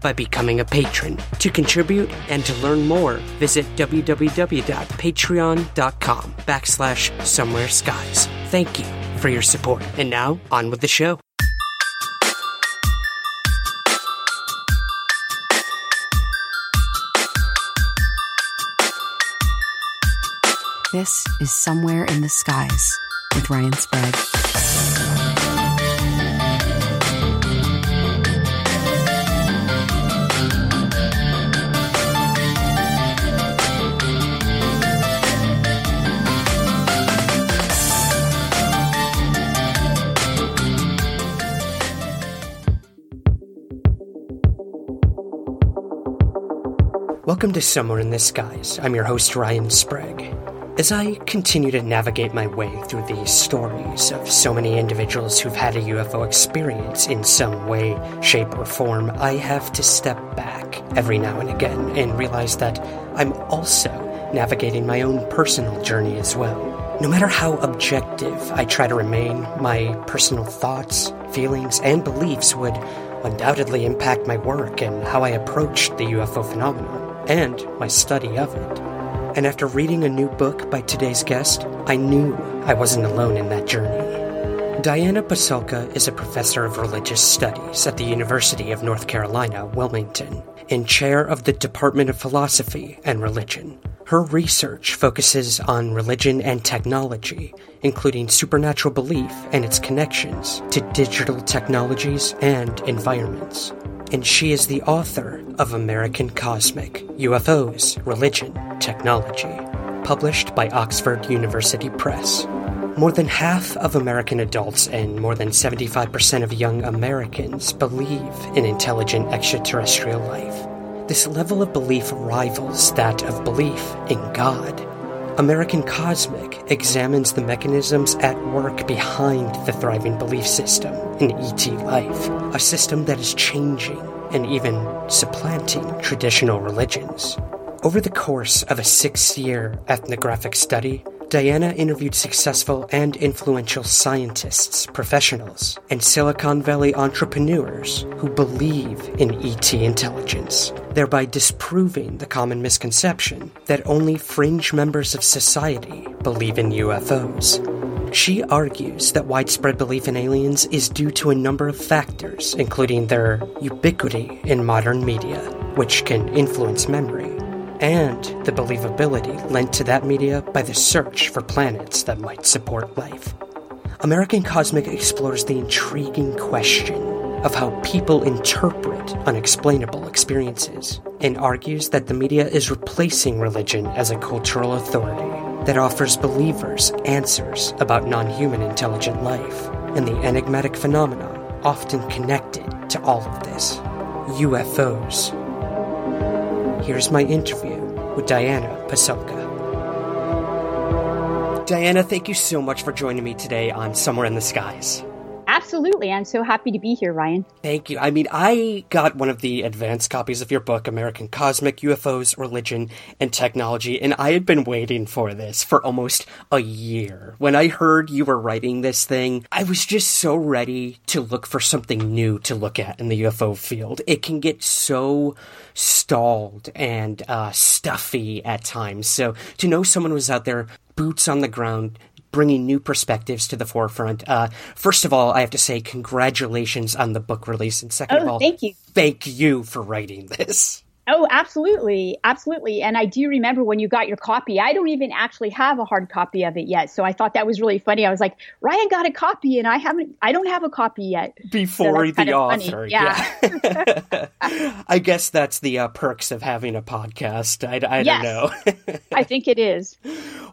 by becoming a patron. To contribute and to learn more, visit www.patreon.com backslash somewhere skies. Thank you for your support. And now, on with the show. This is Somewhere in the Skies with Ryan Sprague. Welcome to Somewhere in the Skies. I'm your host, Ryan Sprague. As I continue to navigate my way through the stories of so many individuals who've had a UFO experience in some way, shape, or form, I have to step back every now and again and realize that I'm also navigating my own personal journey as well. No matter how objective I try to remain, my personal thoughts, feelings, and beliefs would undoubtedly impact my work and how I approach the UFO phenomenon and my study of it. And after reading a new book by today's guest, I knew I wasn't alone in that journey. Diana Pasulka is a professor of religious studies at the University of North Carolina, Wilmington, and chair of the Department of Philosophy and Religion. Her research focuses on religion and technology, including supernatural belief and its connections to digital technologies and environments and she is the author of American Cosmic UFOs, Religion, Technology, published by Oxford University Press. More than half of American adults and more than 75% of young Americans believe in intelligent extraterrestrial life. This level of belief rivals that of belief in God. American Cosmic examines the mechanisms at work behind the thriving belief system in ET life, a system that is changing and even supplanting traditional religions. Over the course of a six year ethnographic study, Diana interviewed successful and influential scientists, professionals, and Silicon Valley entrepreneurs who believe in ET intelligence, thereby disproving the common misconception that only fringe members of society believe in UFOs. She argues that widespread belief in aliens is due to a number of factors, including their ubiquity in modern media, which can influence memory and the believability lent to that media by the search for planets that might support life. American Cosmic explores the intriguing question of how people interpret unexplainable experiences and argues that the media is replacing religion as a cultural authority that offers believers answers about non human intelligent life and the enigmatic phenomena often connected to all of this UFOs. Here's my interview with Diana Pasulka. Diana, thank you so much for joining me today on Somewhere in the Skies. Absolutely. I'm so happy to be here, Ryan. Thank you. I mean, I got one of the advanced copies of your book, American Cosmic UFOs, Religion, and Technology, and I had been waiting for this for almost a year. When I heard you were writing this thing, I was just so ready to look for something new to look at in the UFO field. It can get so stalled and uh, stuffy at times. So to know someone was out there, boots on the ground, bringing new perspectives to the forefront. Uh, first of all, I have to say congratulations on the book release, and second oh, of all, thank you, thank you for writing this. Oh, absolutely. Absolutely. And I do remember when you got your copy. I don't even actually have a hard copy of it yet. So I thought that was really funny. I was like, Ryan got a copy and I haven't I don't have a copy yet. Before so the author. Yeah. yeah. I guess that's the uh, perks of having a podcast. I, I yes, don't know. I think it is.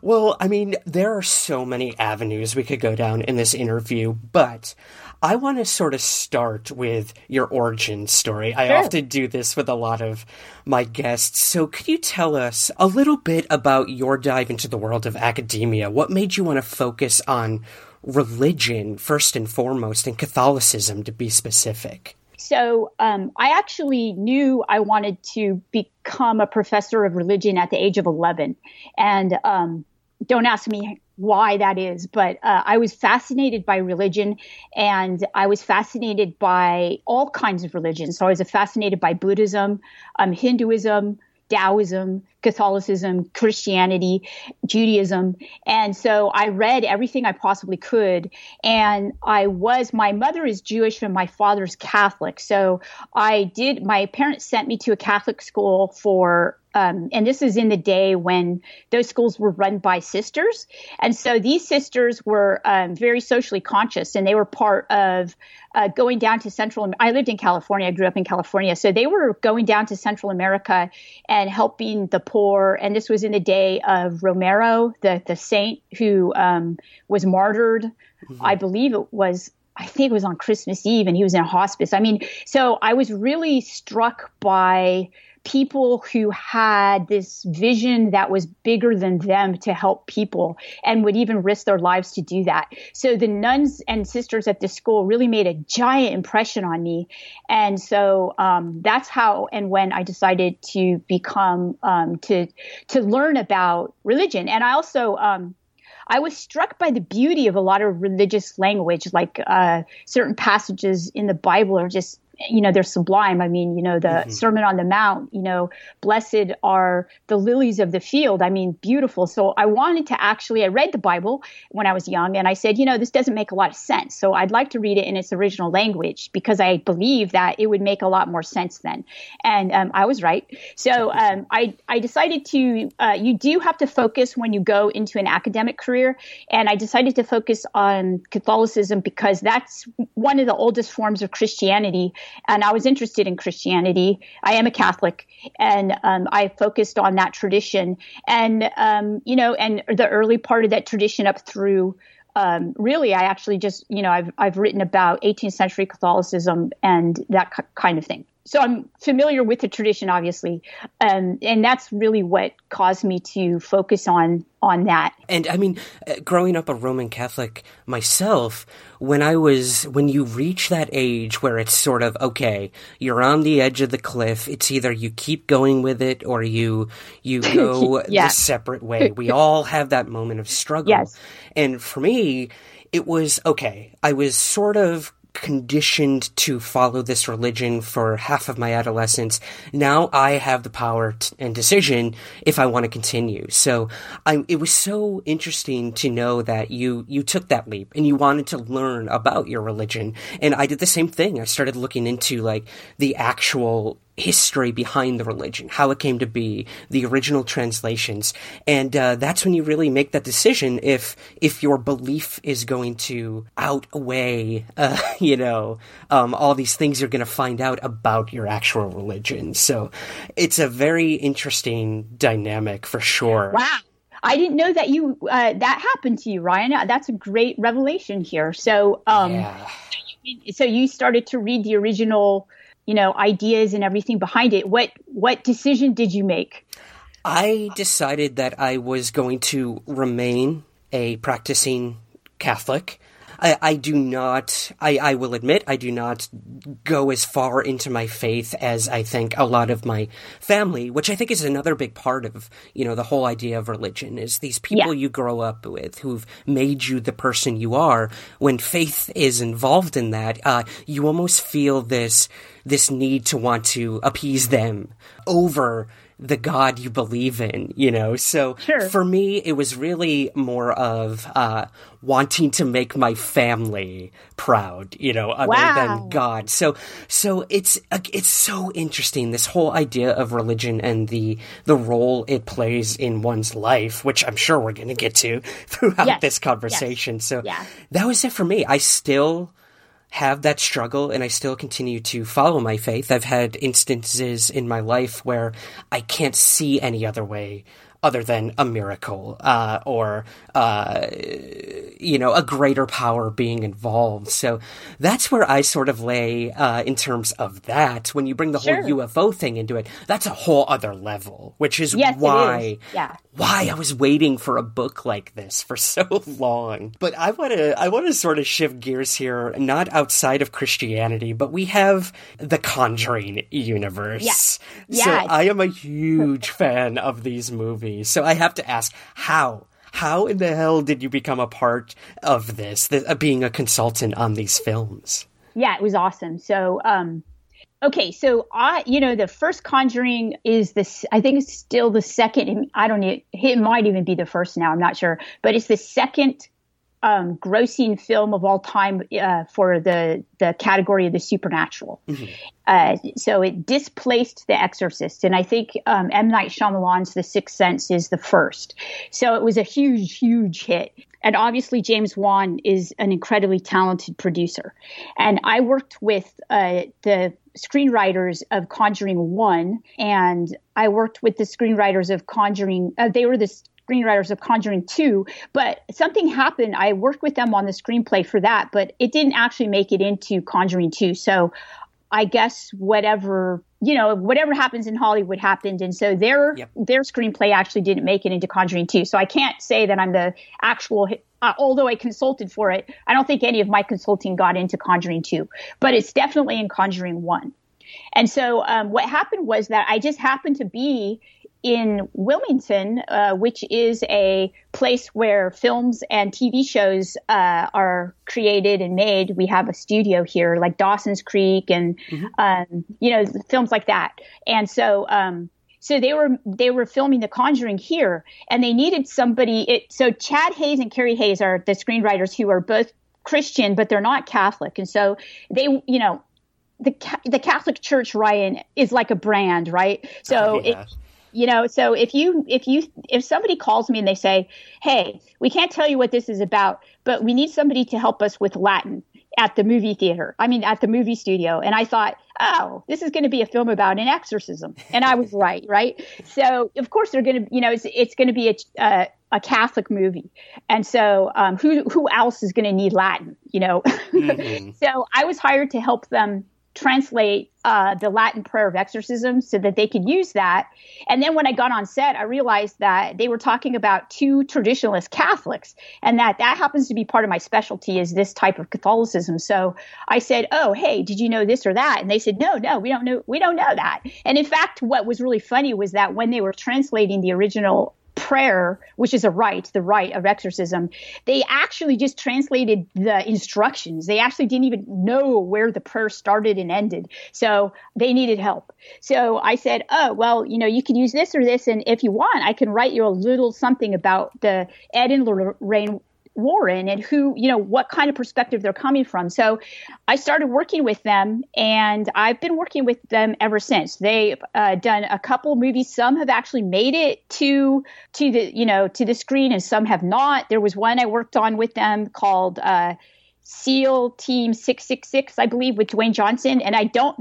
Well, I mean, there are so many avenues we could go down in this interview, but I want to sort of start with your origin story. I often do this with a lot of my guests. So, could you tell us a little bit about your dive into the world of academia? What made you want to focus on religion first and foremost, and Catholicism to be specific? So, um, I actually knew I wanted to become a professor of religion at the age of 11. And um, don't ask me why that is, but uh, I was fascinated by religion and I was fascinated by all kinds of religions. So I was fascinated by Buddhism, um, Hinduism, Taoism, Catholicism, Christianity, Judaism. And so I read everything I possibly could. And I was, my mother is Jewish and my father's Catholic. So I did, my parents sent me to a Catholic school for um, and this is in the day when those schools were run by sisters. And so these sisters were um, very socially conscious and they were part of uh, going down to Central. I lived in California. I grew up in California. So they were going down to Central America and helping the poor. And this was in the day of Romero, the, the saint who um, was martyred. Mm-hmm. I believe it was I think it was on Christmas Eve and he was in a hospice. I mean, so I was really struck by people who had this vision that was bigger than them to help people and would even risk their lives to do that. So the nuns and sisters at the school really made a giant impression on me. And so um, that's how and when I decided to become, um, to, to learn about religion. And I also, um, I was struck by the beauty of a lot of religious language, like uh, certain passages in the Bible are just you know, they're sublime. I mean, you know, the mm-hmm. Sermon on the Mount, you know, blessed are the lilies of the field. I mean, beautiful. So I wanted to actually, I read the Bible when I was young and I said, you know, this doesn't make a lot of sense. So I'd like to read it in its original language because I believe that it would make a lot more sense then. And um, I was right. So um, I, I decided to, uh, you do have to focus when you go into an academic career. And I decided to focus on Catholicism because that's one of the oldest forms of Christianity and I was interested in Christianity. I am a Catholic, and um, I focused on that tradition, and um, you know, and the early part of that tradition up through. Um, really, I actually just, you know, I've I've written about 18th century Catholicism and that kind of thing so I'm familiar with the tradition, obviously, um, and that's really what caused me to focus on on that. And I mean, uh, growing up a Roman Catholic myself, when I was when you reach that age where it's sort of okay, you're on the edge of the cliff. It's either you keep going with it or you you go yeah. the separate way. We all have that moment of struggle. Yes. And for me, it was okay. I was sort of conditioned to follow this religion for half of my adolescence. Now I have the power and decision if I want to continue. So I, it was so interesting to know that you, you took that leap and you wanted to learn about your religion. And I did the same thing. I started looking into like the actual history behind the religion, how it came to be, the original translations, and uh, that's when you really make that decision if if your belief is going to outweigh, uh, you know, um, all these things you're going to find out about your actual religion. So it's a very interesting dynamic for sure. Wow. I didn't know that you uh, that happened to you, Ryan. Uh, that's a great revelation here. So, um, yeah. so you started to read the original you know ideas and everything behind it. What what decision did you make? I decided that i was going to remain a practicing catholic I, I do not, I, I will admit, I do not go as far into my faith as I think a lot of my family, which I think is another big part of, you know, the whole idea of religion is these people yeah. you grow up with who've made you the person you are. When faith is involved in that, uh, you almost feel this, this need to want to appease them over the God you believe in, you know? So Sure. for me, it was really more of uh, wanting to make my family proud, you know, other Wow. than God. So, so it's it's so interesting this whole idea of religion and the the role it plays in one's life, which I'm sure we're going to get to throughout Yes. this conversation. So Yeah. that was it for me. I still have that struggle and I still continue to follow my faith. I've had instances in my life where I can't see any other way other than a miracle uh, or uh, you know a greater power being involved. So that's where I sort of lay uh, in terms of that. When you bring the Sure. whole UFO thing into it, that's a whole other level, which is Yes, is. why Yeah. Why I was waiting for a book like this for so long. But I want to I want to sort of shift gears here, not outside of Christianity, but we have the Conjuring universe. Yeah. So Yeah. I am a huge fan of these movies. So I have to ask, how how in the hell did you become a part of this, the, uh, being a consultant on these films? Yeah, it was awesome. So, um, okay, so I, you know, the first Conjuring is this. I think it's still the second. I don't know. It might even be the first now. I'm not sure, but it's the second um, grossing film of all time uh, for the the category of the supernatural. Uh, so it displaced The Exorcist, and I think um, M Night Shyamalan's The Sixth Sense is the first. So it was a huge, huge hit. And obviously, James Wan is an incredibly talented producer. And I worked with uh, the screenwriters of Conjuring One, and I worked with the screenwriters of Conjuring. Uh, they were the screenwriters of Conjuring 2, but something happened. I worked with them on the screenplay for that, but it didn't actually make it into Conjuring 2. So I guess whatever, you know, whatever happens in Hollywood happened. And so their Yep. their screenplay actually didn't make it into Conjuring 2. So I can't say that I'm the actual uh, although I consulted for it, I don't think any of my consulting got into Conjuring 2, but it's definitely in Conjuring 1. And so um, what happened was that I just happened to be in Wilmington, uh, which is a place where films and TV shows uh, are created and made. We have a studio here, like Dawson's Creek, and um, you know films like that. And so, um, so they were they were filming The Conjuring here, and they needed somebody. It, so Chad Hayes and Carey Hayes are the screenwriters who are both Christian, but they're not Catholic, and so they, you know, the the Catholic Church, Ryan, is like a brand, right? So Yeah. it, you know, so if you if you if somebody calls me and they say, "Hey, we can't tell you what this is about, but we need somebody to help us with Latin at the movie theater. I mean, at the movie studio." And I thought, "Oh, this is going to be a film about an exorcism," and I was right, right? So of course they're going to, you know, it's it's going to be a uh, a Catholic movie, and so um, who who else is going to need Latin, you know? so I was hired to help them translate uh, the Latin prayer of exorcism so that they could use that. And then when I got on set, I realized that they were talking about two traditionalist Catholics, and that that happens to be part of my specialty is this type of Catholicism. So I said, "Oh, hey, did you know this or that?" And they said, "No, no, we don't know. We don't know that." And in fact, what was really funny was that when they were translating the original prayer, which is a rite, the rite of exorcism, they actually just translated the instructions. They actually didn't even know where the prayer started and ended. So they needed help. So I said, Oh, well, you know, you can use this or this. And if you want, I can write you a little something about the Ed and Lorraine Warren and who, you know, what kind of perspective they're coming from. So I started working with them and I've been working with them ever since. They've uh, done a couple movies. Some have actually made it to, to the, you know, to the screen and some have not. There was one I worked on with them called, uh, SEAL Team 666, I believe, with Dwayne Johnson. And I don't,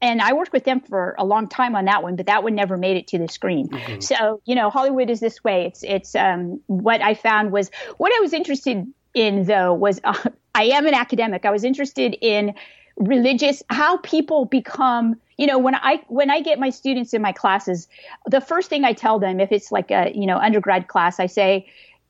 and I worked with them for a long time on that one, but that one never made it to the screen. So, you know, Hollywood is this way. It's, it's, um, what I found was what I was interested in though was, uh, I am an academic. I was interested in religious, how people become, you know, when I, when I get my students in my classes, the first thing I tell them, if it's like a, you know, undergrad class, I say,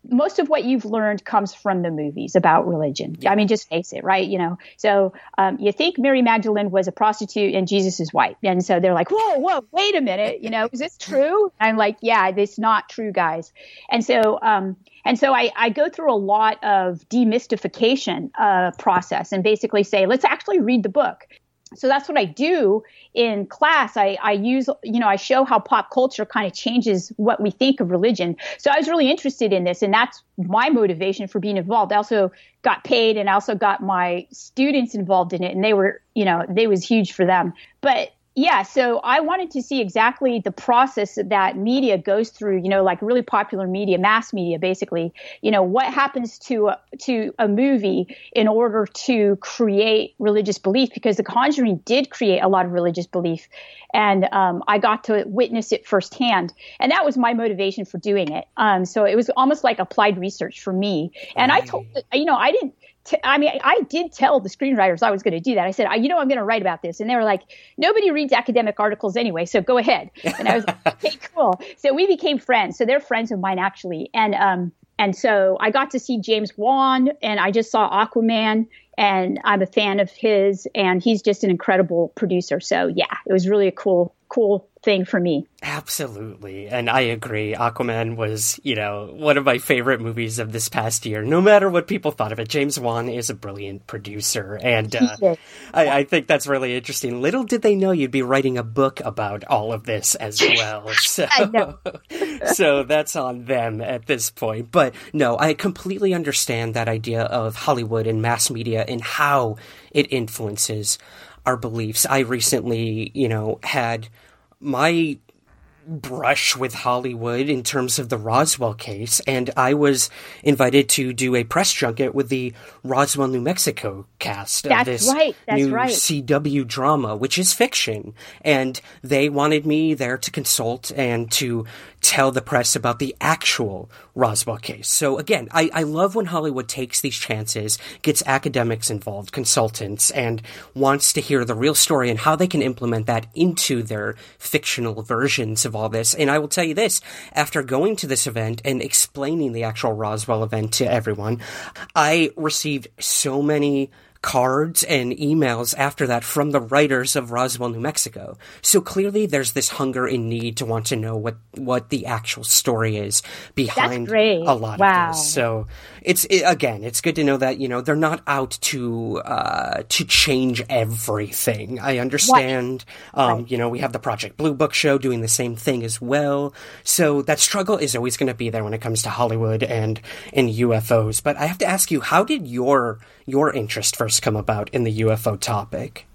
most of what you've learned comes from the movies about religion. I mean, just face it, right? You know, so um, you think Mary Magdalene was a prostitute and Jesus is white. And so they're like, whoa, whoa, wait a minute. You know, is this true? I'm like, yeah, this not true, guys. And so, um, and so I, I go through a lot of demystification uh, process and basically say, let's actually read the book. So that's what I do in class. I, I use, you know, I show how pop culture kind of changes what we think of religion. So I was really interested in this, and that's my motivation for being involved. I also got paid, and I also got my students involved in it, and they were, you know, they was huge for them. But yeah, so I wanted to see exactly the process that media goes through, you know, like really popular media, mass media basically, you know, what happens to a, to a movie in order to create religious belief because The Conjuring did create a lot of religious belief and um, I got to witness it firsthand. And that was my motivation for doing it. Um, so it was almost like applied research for me. And I told, you know, I didn't t- I mean, I did tell the screenwriters I was going to do that. I said, you know, I'm going to write about this. And they were like, nobody reads academic articles anyway, so go ahead. And I was like, okay, cool. So we became friends. So they're friends of mine, actually. And, um, and so I got to see James Wan and I just saw Aquaman and I'm a fan of his and he's just an incredible producer. So yeah, it was really a cool, cool thing for me. Absolutely. And I agree. Aquaman was, you know, one of my favorite movies of this past year, no matter what people thought of it. James Wan is a brilliant producer. And uh, I, I, think that's really interesting. Little did they know you'd be writing a book about all of this as well. So, so that's on them at this point. But no, I completely understand that idea of Hollywood and mass media and how it influences our beliefs. I recently, you know, had my brush with Hollywood in terms of the Roswell case, and I was invited to do a press junket with the Roswell, New Mexico cast That's of this right. New right. CW drama, which is fiction. And they wanted me there to consult and to tell the press about the actual Roswell case. So again, I, I love when Hollywood takes these chances, gets academics involved, consultants, and wants to hear the real story and how they can implement that into their fictional versions of all this. And I will tell you this, after going to this event and explaining the actual Roswell event to everyone, I received so many cards and emails after that from the writers of Roswell, New Mexico. So clearly there's this hunger and need to want to know what, what the actual story is behind a lot wow. of this. So it's, it, again, it's good to know that, you know, they're not out to, uh, to change everything. I understand, um, right. you know, we have the Project Blue Book show doing the same thing as well. So that struggle is always going to be there when it comes to Hollywood and, and UFOs. But I have to ask you, how did your, your interest first come about in the UFO topic?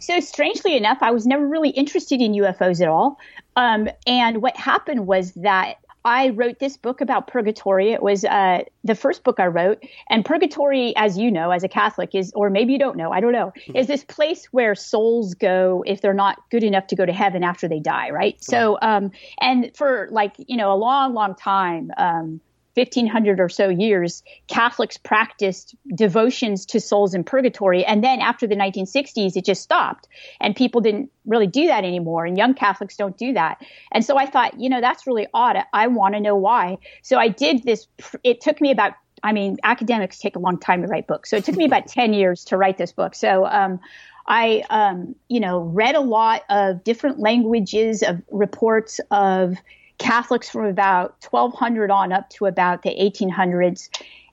So, strangely enough, I was never really interested in UFOs at all. Um, and what happened was that I wrote this book about purgatory. It was uh, the first book I wrote. And purgatory, as you know, as a Catholic, is, or maybe you don't know, I don't know, mm-hmm. is this place where souls go if they're not good enough to go to heaven after they die, right? So, um, and for like, you know, a long, long time, um, 1500 or so years, Catholics practiced devotions to souls in purgatory. And then after the 1960s, it just stopped. And people didn't really do that anymore. And young Catholics don't do that. And so I thought, you know, that's really odd. I want to know why. So I did this. It took me about I mean, academics take a long time to write books. So it took me about 10 years to write this book. So, um, I, um, you know, read a lot of different languages of reports of Catholics from about 1200 on up to about the 1800s,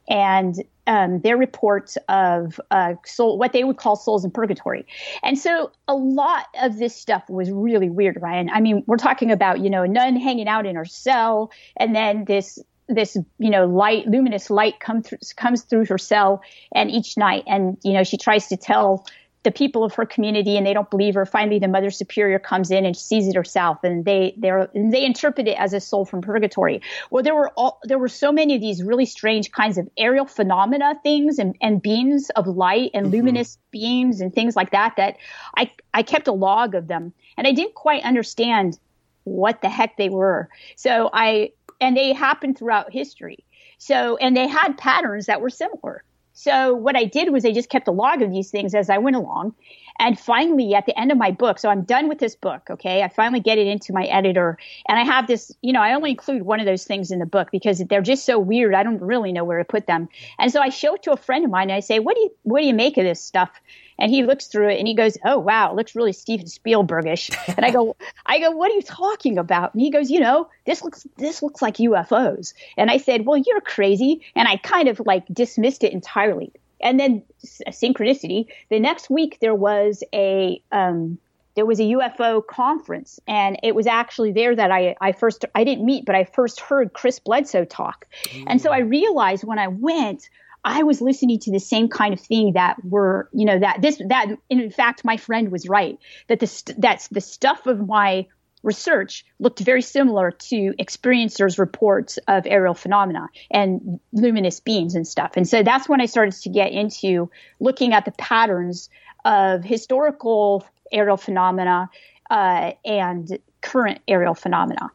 and um, their reports of uh, soul, what they would call souls in purgatory. And so a lot of this stuff was really weird, Ryan. I mean, we're talking about, you know, a nun hanging out in her cell, and then this this you know light luminous light come through, comes through her cell and each night and you know she tries to tell the people of her community and they don't believe her. Finally, the Mother Superior comes in and sees it herself, and they they they interpret it as a soul from purgatory. Well, there were all there were so many of these really strange kinds of aerial phenomena things and, and beams of light and mm-hmm. luminous beams and things like that that I I kept a log of them, and I didn't quite understand what the heck they were. So I and they happened throughout history. So and they had patterns that were similar. So what I did was I just kept a log of these things as I went along. And finally, at the end of my book, so I'm done with this book, okay? I finally get it into my editor. And I have this, you know, I only include one of those things in the book because they're just so weird. I don't really know where to put them. And so I show it to a friend of mine and I say, what do you, what do you make of this stuff? And he looks through it and he goes, "Oh wow, it looks really Steven Spielbergish." and I go, "I go, what are you talking about?" And he goes, "You know, this looks this looks like UFOs." And I said, "Well, you're crazy." And I kind of like dismissed it entirely. and then synchronicity. The next week there was a um, there was a UFO conference, and it was actually there that I I first I didn't meet, but I first heard Chris Bledsoe talk, mm. and so I realized when I went. I was listening to the same kind of thing that were, you know, that this, that, in fact, my friend was right that the, that's the stuff of my research looked very similar to experiencers' reports of aerial phenomena and luminous beams and stuff. And so that's when I started to get into looking at the patterns of historical aerial phenomena uh, and current aerial phenomena.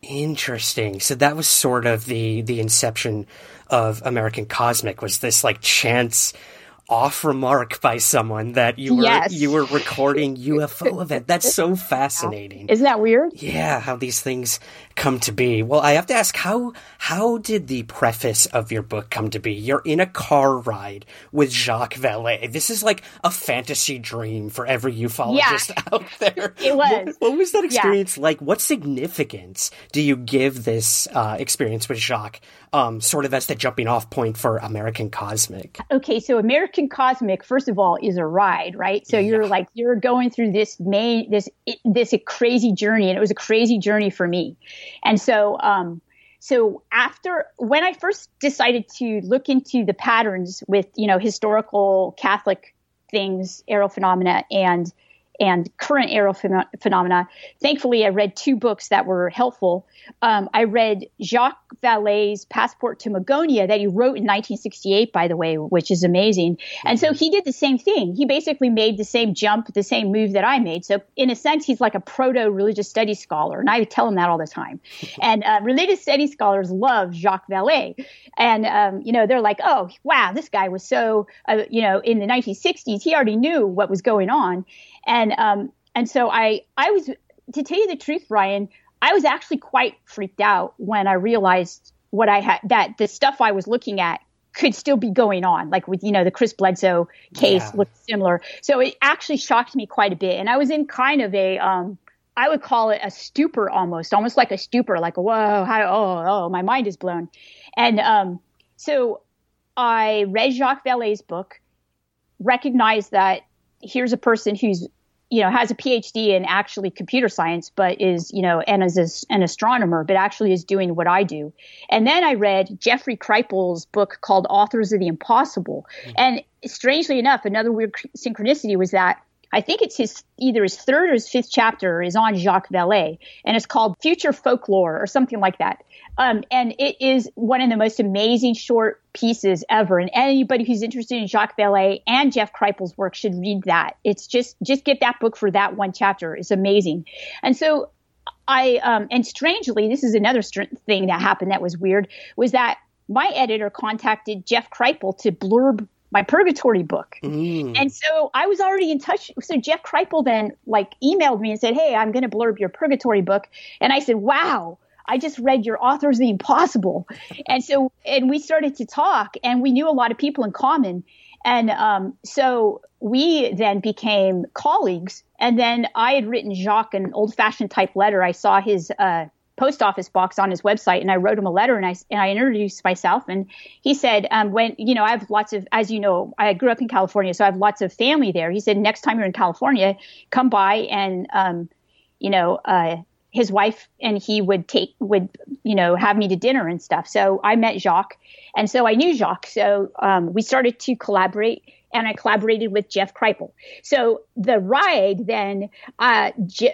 Interesting. So that was sort of the the inception of American Cosmic was this like chance off remark by someone that you were yes. you were recording UFO event. That's so fascinating. Isn't that weird? Yeah, how these things come to be. Well, I have to ask how how did the preface of your book come to be? You're in a car ride with Jacques Vallée. This is like a fantasy dream for every ufologist yeah. out there. It was. What, what was that experience yeah. like? What significance do you give this uh, experience with Jacques? Um, sort of as the jumping off point for American Cosmic. Okay, so American Cosmic, first of all, is a ride, right? So yeah. you're like you're going through this main this this crazy journey, and it was a crazy journey for me. And so, um, so after when I first decided to look into the patterns with you know historical Catholic things, aerial phenomena, and and current aerial phenomena. Thankfully, I read two books that were helpful. Um, I read Jacques Vallée's Passport to Magonia that he wrote in 1968, by the way, which is amazing. And so he did the same thing. He basically made the same jump, the same move that I made. So in a sense, he's like a proto religious studies scholar, and I tell him that all the time. and uh, religious studies scholars love Jacques Vallée, and um, you know they're like, oh wow, this guy was so uh, you know in the 1960s he already knew what was going on and um, and so I I was to tell you the truth, Ryan, I was actually quite freaked out when I realized what I had that the stuff I was looking at could still be going on, like with you know the Chris Bledsoe case yeah. looked similar. So it actually shocked me quite a bit, and I was in kind of a um, I would call it a stupor almost, almost like a stupor, like whoa, how, oh, oh, my mind is blown. And um, so I read Jacques Vallée's book, recognized that here's a person who's you know, has a PhD in actually computer science, but is, you know, and is an astronomer, but actually is doing what I do. And then I read Jeffrey Kripal's book called Authors of the Impossible. Mm-hmm. And strangely enough, another weird synchronicity was that I think it's his either his third or his fifth chapter is on Jacques Vallée, and it's called Future Folklore or something like that. Um, and it is one of the most amazing short pieces ever. And anybody who's interested in Jacques Vallée and Jeff Kripal's work should read that. It's just just get that book for that one chapter. It's amazing. And so I um, and strangely, this is another thing that happened that was weird was that my editor contacted Jeff Kripal to blurb my purgatory book. Mm. And so I was already in touch. So Jeff Kripal then like emailed me and said, Hey, I'm going to blurb your purgatory book. And I said, wow, I just read your authors the impossible. And so, and we started to talk and we knew a lot of people in common. And um, so we then became colleagues. And then I had written Jacques an old fashioned type letter. I saw his uh, post office box on his website and I wrote him a letter and I, and I introduced myself and he said, um, when, you know, I have lots of, as you know, I grew up in California, so I have lots of family there. He said, next time you're in California, come by and, um, you know, uh, his wife and he would take would you know have me to dinner and stuff. So i met jacques and so i knew jacques. So um, we started to collaborate and i collaborated with jeff kripal so the ride then uh,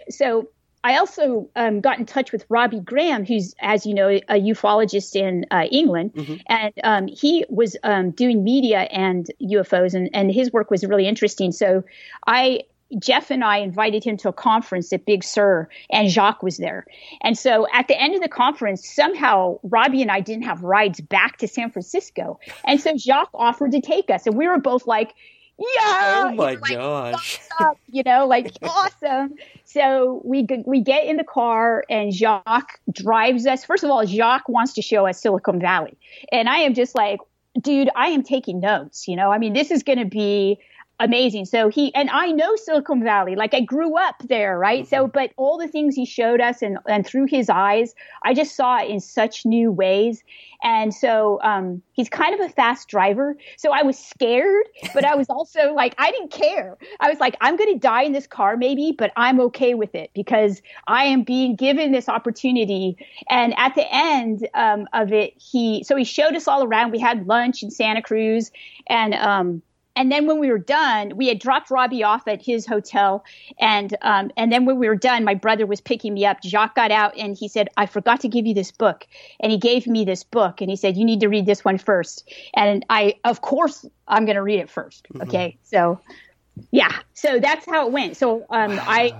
so I also um, got in touch with Robbie Graham, who's, as you know, a ufologist in uh, England, mm-hmm. and um, he was um, doing media and UFOs, and, and his work was really interesting. So I Jeff and I invited him to a conference at Big Sur, and Jacques was there. And so at the end of the conference, somehow Robbie and I didn't have rides back to San Francisco. And so Jacques offered to take us. And we were both like, yeah. Oh my gosh. Up, you know, like awesome. So we we get in the car and Jacques drives us. First of all, Jacques wants to show us Silicon Valley. And I am just like, dude, I am taking notes, you know. I mean, this is going to be amazing. So he and I know Silicon Valley, like I grew up there, right? Mm-hmm. So, but all the things he showed us and and through his eyes, I just saw it in such new ways. And so um, he's kind of a fast driver. So I was scared, but I was also like, I didn't care. I was like, I'm going to die in this car maybe, but I'm okay with it because I am being given this opportunity. And at the end um, of it, he so he showed us all around. We had lunch in Santa Cruz, and um, and then when we were done, we had dropped Robbie off at his hotel, and um, and then when we were done, my brother was picking me up. Jacques got out and he said, "I forgot to give you this book," and he gave me this book, and he said, "You need to read this one first. And I, of course, I'm going to read it 1st mm-hmm. Okay, so yeah, so that's how it went. So um, I,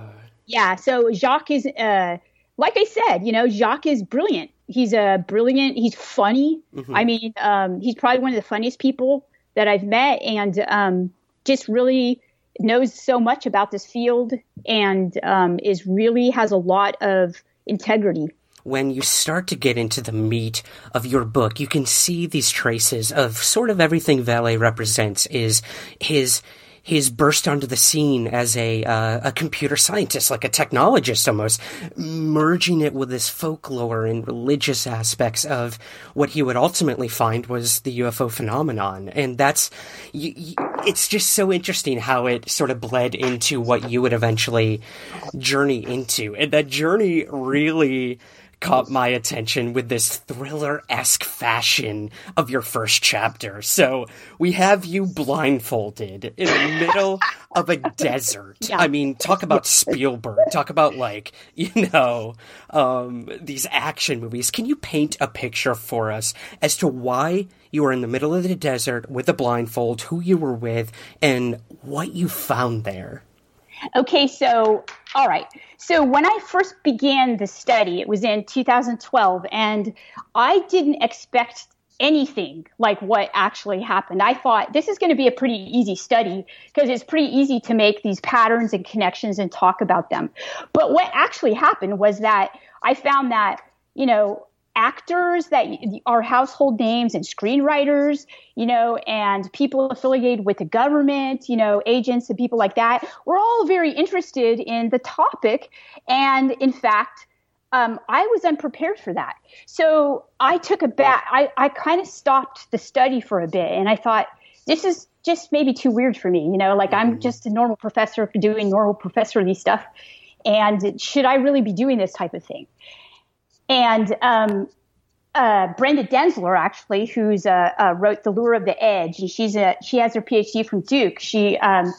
yeah, so Jacques is, uh, like I said, you know, Jacques is brilliant. He's a brilliant. He's funny. Mm-hmm. I mean, um, he's probably one of the funniest people that I've met and um, just really knows so much about this field and um, is really has a lot of integrity. When you start to get into the meat of your book, you can see these traces of sort of everything Vallée represents is his his burst onto the scene as a uh, a computer scientist, like a technologist almost, merging it with this folklore and religious aspects of what he would ultimately find was the UFO phenomenon, and that's it's just so interesting how it sort of bled into what you would eventually journey into, and that journey really caught my attention with this thriller esque fashion of your first chapter. So we have you blindfolded in the middle of a desert. Yeah. I mean, talk about Spielberg. Talk about like, you know, um, these action movies. Can you paint a picture for us as to why you were in the middle of the desert with a blindfold, who you were with, and what you found there? Okay, so all right. So when I first began the study, it was in 2012, and I didn't expect anything like what actually happened. I thought this is going to be a pretty easy study because it's pretty easy to make these patterns and connections and talk about them. But what actually happened was that I found that, you know, actors that are household names and screenwriters, you know, and people affiliated with the government, you know, agents and people like that, We're all very interested in the topic. And in fact, um, I was unprepared for that. So I took a back, I, I kind of stopped the study for a bit and I thought, this is just maybe too weird for me, you know, like I'm mm-hmm. just a normal professor doing normal professorly stuff. And should I really be doing this type of thing? And um, uh, Brenda Denzler, actually, who's uh, uh, wrote *The Lure of the Edge*, and she's a she has her PhD from Duke. She um,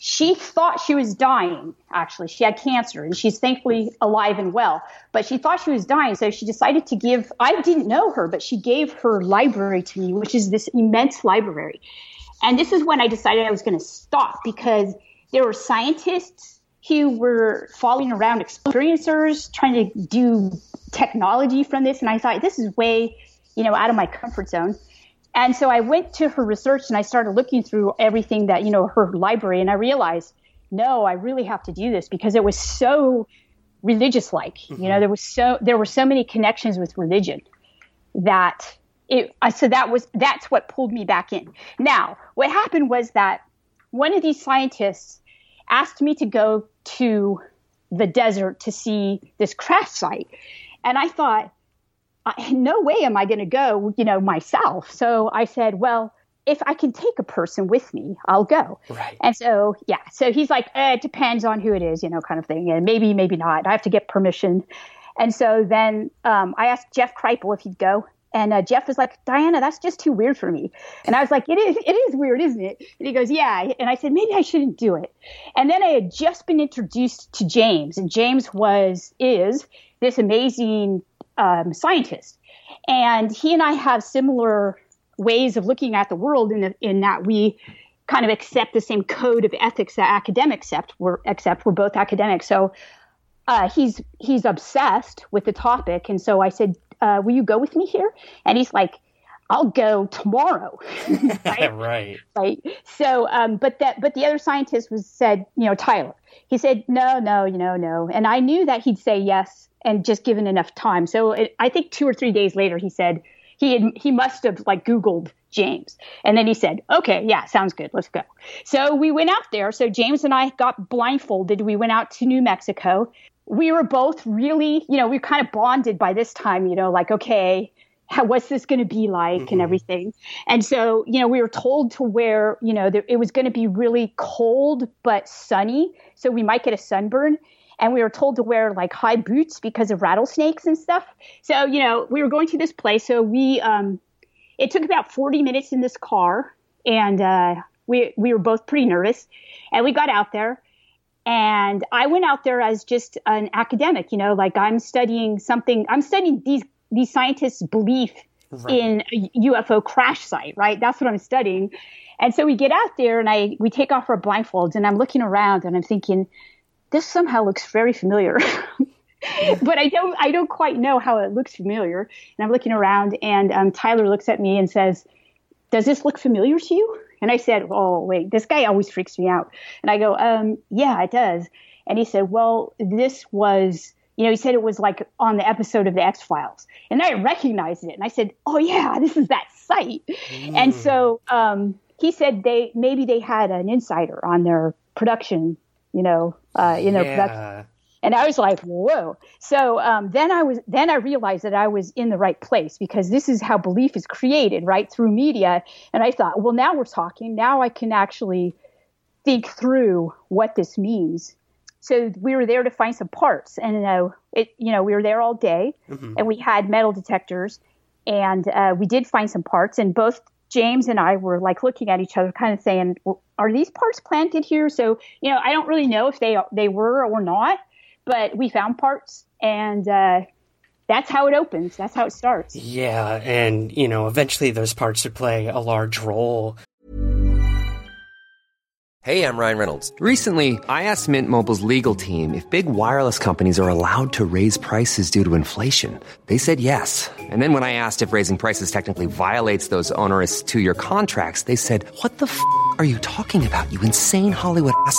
she thought she was dying. Actually, she had cancer, and she's thankfully alive and well. But she thought she was dying, so she decided to give. I didn't know her, but she gave her library to me, which is this immense library. And this is when I decided I was going to stop because there were scientists who were following around experiencers, trying to do technology from this. And I thought, this is way, you know, out of my comfort zone. And so I went to her research and I started looking through everything that, you know, her library. And I realized, no, I really have to do this because it was so religious like. Mm-hmm. You know, there was so, there were so many connections with religion that it, I, so that was, that's what pulled me back in. Now, what happened was that one of these scientists asked me to go to the desert to see this crash site. And I thought, no way am I going to go, you know, myself. So I said, well, if I can take a person with me, I'll go. Right. And so, yeah. So he's like, eh, it depends on who it is, you know, kind of thing. And maybe, maybe not. I have to get permission. And so then um, I asked Jeff Kripal if he'd go. And uh, Jeff was like, Diana, that's just too weird for me. And I was like, it is, it is weird, isn't it? And he goes, yeah. And I said, maybe I shouldn't do it. And then I had just been introduced to James, and James was, is this amazing um, scientist. And he and I have similar ways of looking at the world in, the, in that we kind of accept the same code of ethics that academics accept. We're, except we're both academics. So uh, he's he's obsessed with the topic, and so I said, uh, "Will you go with me here?" And he's like, "I'll go tomorrow." right? right. Right. So, um, but that but the other scientist was said, you know, Tyler. He said, "No, no, you know, no," and I knew that he'd say yes and just given enough time. So it, I think two or three days later, he said, he had, he must have like Googled James. And then he said, okay, yeah, sounds good. Let's go. So we went out there. So James and I got blindfolded. We went out to New Mexico. We were both really, you know, we kind of bonded by this time, you know, like, okay, how, what's this going to be like mm-hmm. and everything. And so, you know, we were told to wear, you know, there, it was going to be really cold but sunny. So we might get a sunburn and we were told to wear like high boots because of rattlesnakes and stuff. So, you know, we were going to this place. So we, um, it took about 40 minutes in this car and, uh, we, we were both pretty nervous and we got out there and I went out there as just an academic, you know, like I'm studying something, I'm studying these, these scientists' belief right. in a UFO crash site, right? That's what I'm studying. And so we get out there and I, we take off our blindfolds and I'm looking around and I'm thinking, this somehow looks very familiar. but I don't I don't quite know how it looks familiar. And I'm looking around, and um, Tyler looks at me and says, "Does this look familiar to you?" And I said, "Oh wait, this guy always freaks me out." And I go, um, "Yeah, it does." And he said, "Well, this was." You know, he said it was like on the episode of the X Files, and I recognized it, and I said, "Oh yeah, this is that site." Mm. And so um, he said they maybe they had an insider on their production you know, uh, in their yeah. production. And I was like, whoa. So um, then I was then I realized that I was in the right place because this is how belief is created, right, through media. And I thought, well, now we're talking. Now I can actually think through what this means. So we were there to find some parts, and uh, it, you know, we were there all day, mm-hmm. and we had metal detectors, and uh, we did find some parts, and both James and I were like looking at each other, kind of saying, well, "Are these parts planted here?" So you know, I don't really know if they they were or not, but we found parts, and uh, that's how it opens. That's how it starts. Yeah, and you know, eventually those parts would play a large role. Hey, I'm Ryan Reynolds. Recently, I asked Mint Mobile's legal team if big wireless companies are allowed to raise prices due to inflation. They said yes. And then when I asked if raising prices technically violates those onerous two-year contracts, they said, "What the f*** are you talking about? You insane Hollywood ass."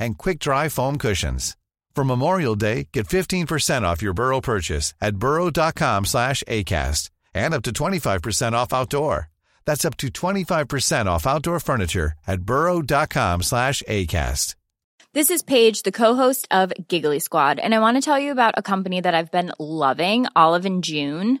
and quick-dry foam cushions. For Memorial Day, get 15% off your Burrow purchase at burrow.com slash ACAST and up to 25% off outdoor. That's up to 25% off outdoor furniture at burrow.com slash ACAST. This is Paige, the co-host of Giggly Squad, and I want to tell you about a company that I've been loving, Olive and June.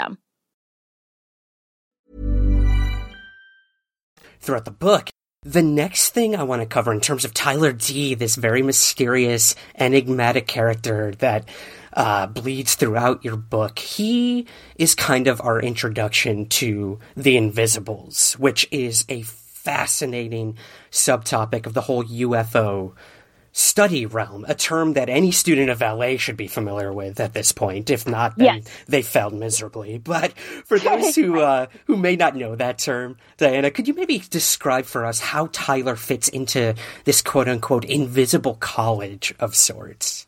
system. Throughout the book, the next thing I want to cover in terms of Tyler D, this very mysterious, enigmatic character that uh, bleeds throughout your book, he is kind of our introduction to the Invisibles, which is a fascinating subtopic of the whole UFO study realm, a term that any student of LA should be familiar with at this point. If not, then yes. they failed miserably. But for those who uh, who may not know that term, Diana, could you maybe describe for us how Tyler fits into this quote unquote invisible college of sorts?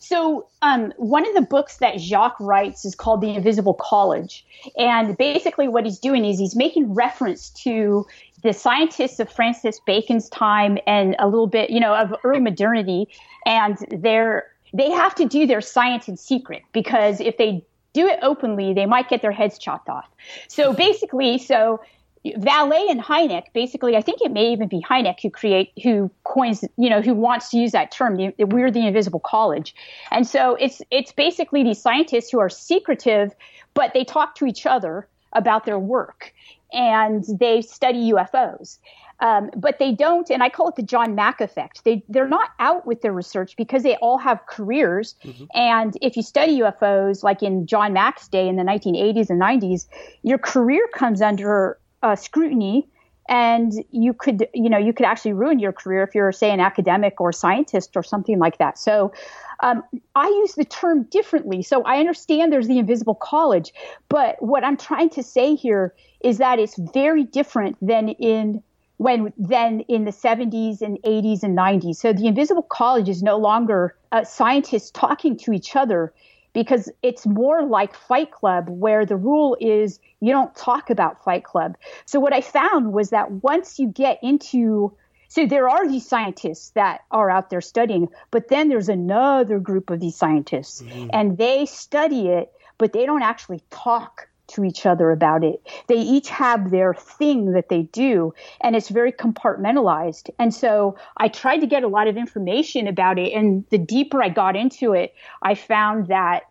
So, um, one of the books that Jacques writes is called The Invisible College. And basically, what he's doing is he's making reference to the scientists of Francis Bacon's time and a little bit, you know, of early modernity, and they're they have to do their science in secret because if they do it openly, they might get their heads chopped off. So mm-hmm. basically, so Vallée and Hynek, basically, I think it may even be Hynek who create, who coins, you know, who wants to use that term. The, we're the invisible college, and so it's it's basically these scientists who are secretive, but they talk to each other about their work, and they study UFOs. Um, but they don't, and I call it the John Mack effect. They they're not out with their research because they all have careers. Mm-hmm. And if you study UFOs, like in John Mack's day in the 1980s and 90s, your career comes under uh, scrutiny, and you could you know you could actually ruin your career if you're say an academic or scientist or something like that. So. Um, I use the term differently. So I understand there's the invisible college, but what I'm trying to say here is that it's very different than in when then in the 70s and 80s and 90s. So the invisible college is no longer uh, scientists talking to each other because it's more like Fight Club, where the rule is you don't talk about Fight Club. So what I found was that once you get into so there are these scientists that are out there studying, but then there's another group of these scientists mm-hmm. and they study it, but they don't actually talk to each other about it. They each have their thing that they do, and it's very compartmentalized. And so I tried to get a lot of information about it. And the deeper I got into it, I found that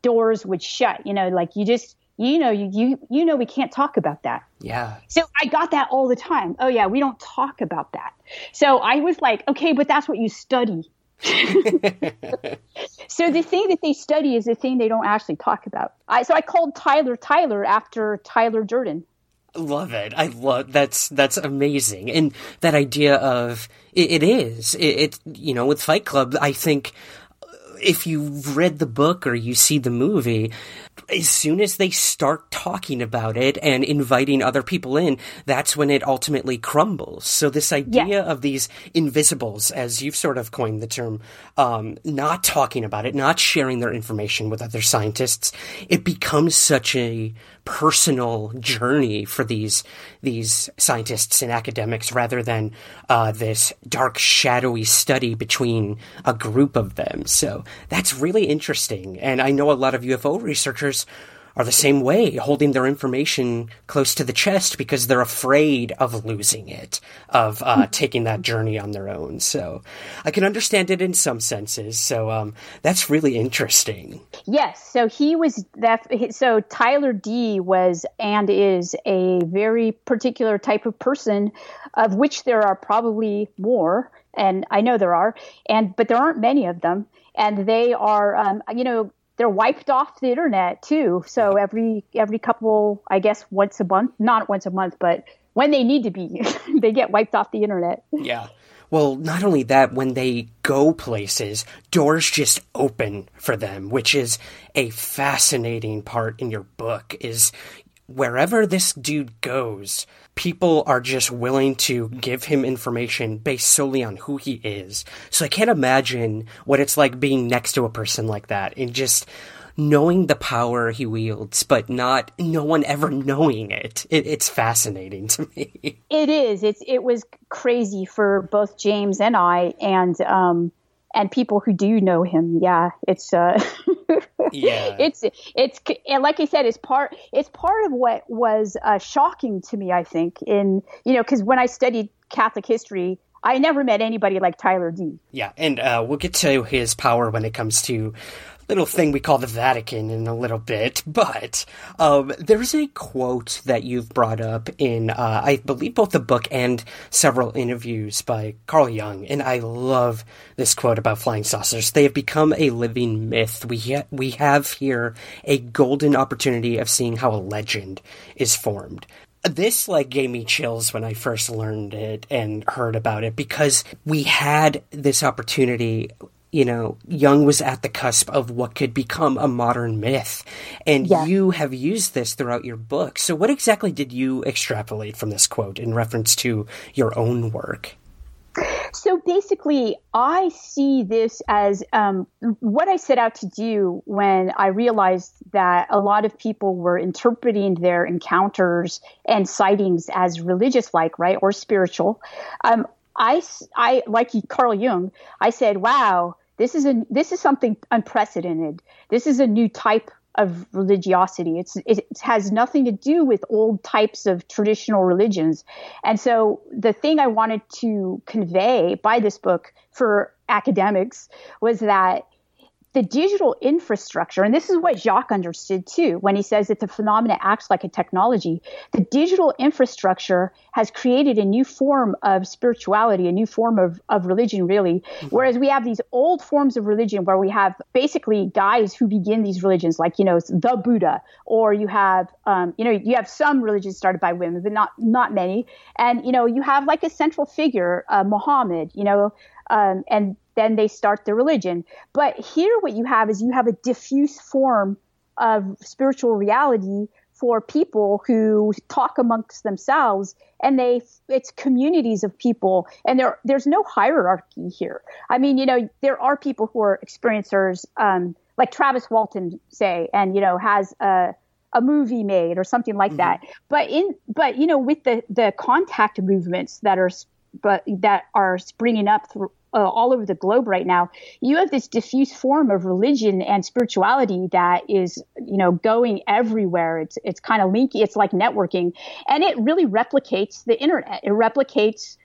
doors would shut. You know, like you just, you know, you, you, you know, we can't talk about that. Yeah. So I got that all the time. Oh, yeah, we don't talk about that. So I was like, okay, but that's what you study. so the thing that they study is the thing they don't actually talk about. I, so I called Tyler Tyler after Tyler Durden. Love it. I love that's that's amazing, and that idea of it, it is it, it. You know, with Fight Club, I think if you've read the book or you see the movie, as soon as they start talking about it and inviting other people in, that's when it ultimately crumbles. So this idea yeah. of these invisibles, as you've sort of coined the term, um, not talking about it, not sharing their information with other scientists, it becomes such a personal journey for these these scientists and academics rather than uh, this dark shadowy study between a group of them. So that's really interesting, and I know a lot of UFO researchers are the same way, holding their information close to the chest because they're afraid of losing it, of uh, taking that journey on their own. So I can understand it in some senses. So um, that's really interesting. Yes. So he was that. So Tyler D was and is a very particular type of person, of which there are probably more, and I know there are, and but there aren't many of them and they are um, you know they're wiped off the internet too. So every every couple, I guess, once a month, not once a month, but when they need to be, they get wiped off the internet. Yeah. Well, not only that, when they go places, doors just open for them, which is a fascinating part in your book. Is wherever this dude goes, people are just willing to give him information based solely on who he is. So I can't imagine what it's like being next to a person like that and just knowing the power he wields, but not no one ever knowing it. it it's fascinating to me. It is. It's it was crazy for both James and I, and um, and people who do know him. Yeah, it's uh, yeah, it's it's and like I said, it's part it's part of what was uh, shocking to me. I think in you know because when I studied Catholic history. I never met anybody like Tyler D. Yeah, and uh, we'll get to his power when it comes to little thing we call the Vatican in a little bit, but um, there's a quote that you've brought up in, uh, I believe, both the book and several interviews by Carl Jung, and I love this quote about flying saucers. They have become a living myth. We ha- we have here a golden opportunity of seeing how a legend is formed this like gave me chills when I first learned it and heard about it because we had this opportunity you know, Jung was at the cusp of what could become a modern myth. And yeah. you have used this throughout your book. So, what exactly did you extrapolate from this quote in reference to your own work? So basically, I see this as um, what I set out to do when I realized that a lot of people were interpreting their encounters and sightings as religious like, right, or spiritual. Um, I, I, like Carl Jung, I said, wow, this is a this is something unprecedented. This is a new type of religiosity. It's it has nothing to do with old types of traditional religions. And so the thing I wanted to convey by this book for academics was that the digital infrastructure, and this is what Jacques understood too when he says that the phenomena acts like a technology. The digital infrastructure has created a new form of spirituality, a new form of, of religion, really. Mm-hmm. Whereas we have these old forms of religion where we have basically guys who begin these religions, like, you know, the Buddha, or you have, um, you know, you have some religions started by women, but not, not many. And, you know, you have like a central figure, uh, Muhammad, you know, um, and then they start the religion. But here, what you have is you have a diffuse form of spiritual reality for people who talk amongst themselves and they it's communities of people and there there's no hierarchy here i mean you know there are people who are experiencers um, like travis walton say and you know has a a movie made or something like mm-hmm. that but in but you know with the the contact movements that are but that are springing up through, uh, all over the globe right now, you have this diffuse form of religion and spirituality that is, you know, going everywhere. It's it's kind of linky. It's like networking, and it really replicates the internet. It replicates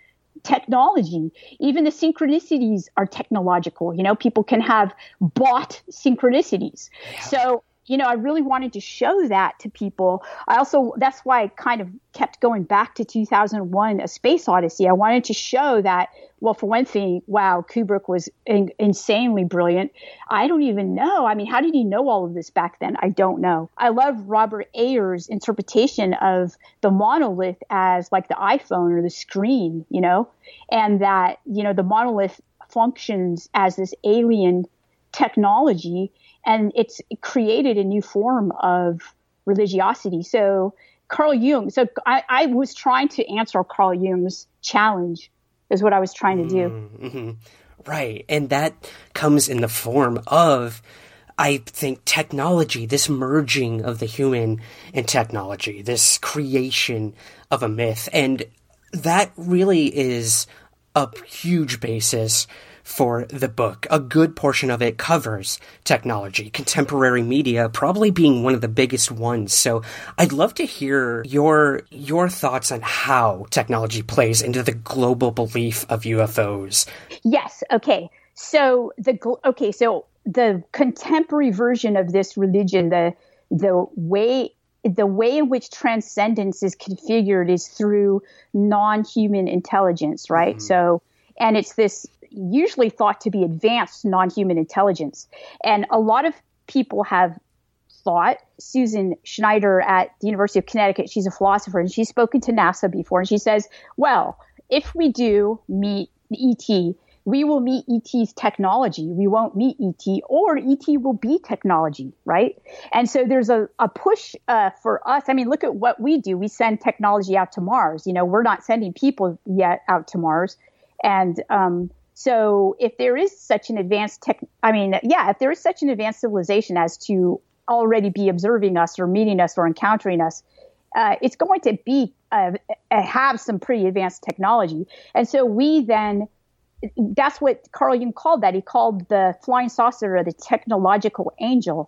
technology. Even the synchronicities are technological. You know, people can have bought synchronicities. Yeah. So you know, I really wanted to show that to people. I also, that's why I kind of kept going back to 2001, A Space Odyssey. I wanted to show that, well, for one thing, wow, Kubrick was in, insanely brilliant. I don't even know. I mean, how did he know all of this back then? I don't know. I love Robert Ager's interpretation of the monolith as like the iPhone or the screen, you know, and that, you know, the monolith functions as this alien technology and it's created a new form of religiosity. So Carl Jung, so I, I was trying to answer Carl Jung's challenge, is what I was trying to do. Mm-hmm. Right. And that comes in the form of, I think, technology, this merging of the human and technology, this creation of a myth. And that really is a huge basis for the book. A good portion of it covers technology, contemporary media probably being one of the biggest ones. So I'd love to hear your your thoughts on how technology plays into the global belief of UFOs. Yes, okay. So the okay, so the contemporary version of this religion, the the way the way in which transcendence is configured is through non-human intelligence, right? Mm-hmm. So and it's this usually thought to be advanced non-human intelligence. And a lot of people have thought Susan Schneider at the University of Connecticut, she's a philosopher and she's spoken to NASA before and she says, well, if we do meet ET, we will meet ET's technology. We won't meet ET, or ET will be technology, right? And so there's a, a push uh, for us. I mean, look at what we do. We send technology out to Mars. You know, we're not sending people yet out to Mars. And um, so if there is such an advanced tech, I mean, yeah, if there is such an advanced civilization as to already be observing us or meeting us or encountering us, uh, it's going to be uh, uh, have some pretty advanced technology. And so we then, that's what Carl Jung called that. He called the flying saucer the technological angel.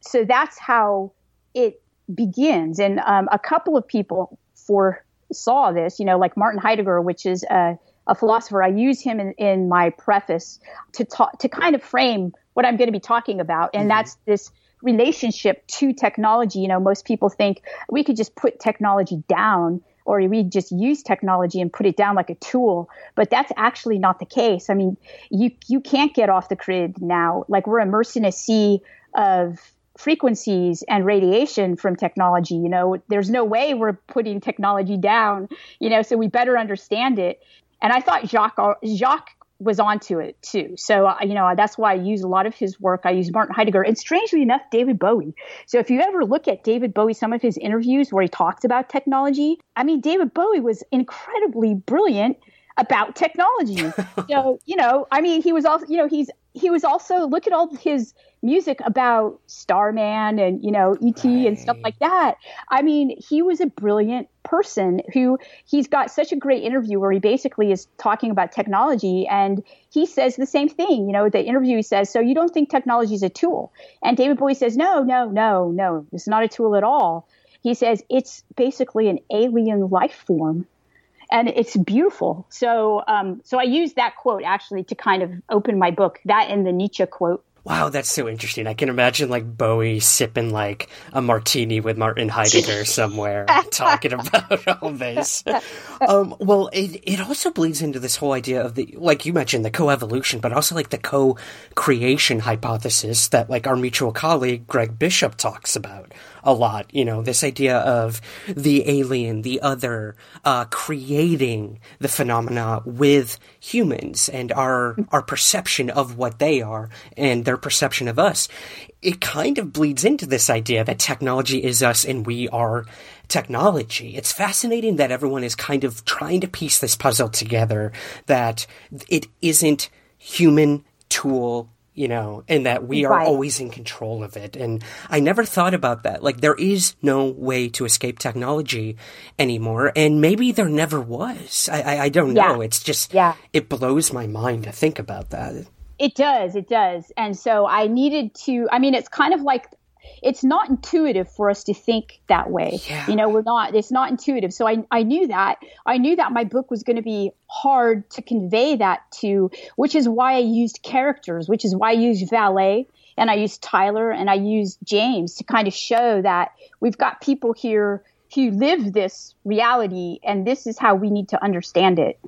So that's how it begins. And um, a couple of people foresaw this, you know, like Martin Heidegger, which is a a philosopher. I use him in, in my preface to talk to kind of frame what I'm going to be talking about, and mm-hmm. that's this relationship to technology. You know, most people think we could just put technology down or we just use technology and put it down like a tool but that's actually not the case i mean you you can't get off the grid now like we're immersed in a sea of frequencies and radiation from technology you know there's no way we're putting technology down you know so we better understand it and I thought Jacques Jacques was onto it too. So uh, you know that's why I use a lot of his work. I use Martin Heidegger and strangely enough, David Bowie. So if you ever look at David Bowie, some of his interviews where he talks about technology, I mean David Bowie was incredibly brilliant. About technology. so, you know, I mean, he was also, you know, he's he was also look at all his music about Starman and you know ET right. and stuff like that. I mean, he was a brilliant person who he's got such a great interview where he basically is talking about technology and he says the same thing. You know, the interview he says, "So you don't think technology is a tool?" And David Bowie says, "No, no, no, no. It's not a tool at all." He says it's basically an alien life form and it's beautiful. So, um, so I use that quote actually to kind of open my book. That and the Nietzsche quote. Wow, that's so interesting. I can imagine like Bowie sipping like a martini with Martin Heidegger somewhere, talking about all this. Um, well, it it also bleeds into this whole idea of the like you mentioned the coevolution, but also like the co-creation hypothesis that like our mutual colleague Greg Bishop talks about a lot. You know, this idea of the alien, the other, uh, creating the phenomena with humans and our, our perception of what they are and their perception of us. It kind of bleeds into this idea that technology is us and we are technology. It's fascinating that everyone is kind of trying to piece this puzzle together that it isn't human tool you know, and that we are right. always in control of it. And I never thought about that. Like, there is no way to escape technology anymore. And maybe there never was. I, I, I don't yeah. know. It's just, yeah. it blows my mind to think about that. It does. It does. And so I needed to, I mean, it's kind of like it's not intuitive for us to think that way. Yeah. You know, we're not, it's not intuitive. So I, I knew that. I knew that my book was going to be hard to convey that to, which is why I used characters, which is why I used Vallée and I used Tyler and I used James to kind of show that we've got people here who live this reality and this is how we need to understand it.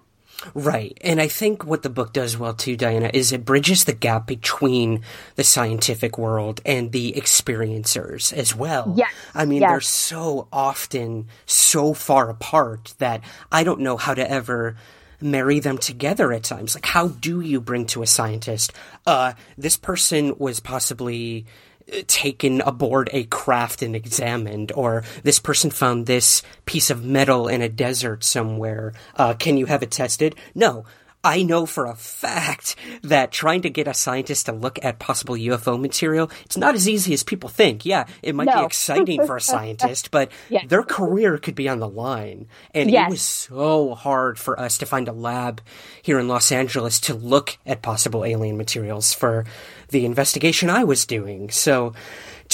Right. And I think what the book does well too, Diana, is it bridges the gap between the scientific world and the experiencers as well. Yes. I mean, yes. they're so often so far apart that I don't know how to ever marry them together at times. Like, how do you bring to a scientist, uh, this person was possibly taken aboard a craft and examined, or this person found this piece of metal in a desert somewhere. Uh, can you have it tested? No. I know for a fact that trying to get a scientist to look at possible UFO material, it's not as easy as people think. Yeah, it might no. be exciting for a scientist, but yes. their career could be on the line. And yes. it was so hard for us to find a lab here in Los Angeles to look at possible alien materials for the investigation I was doing. So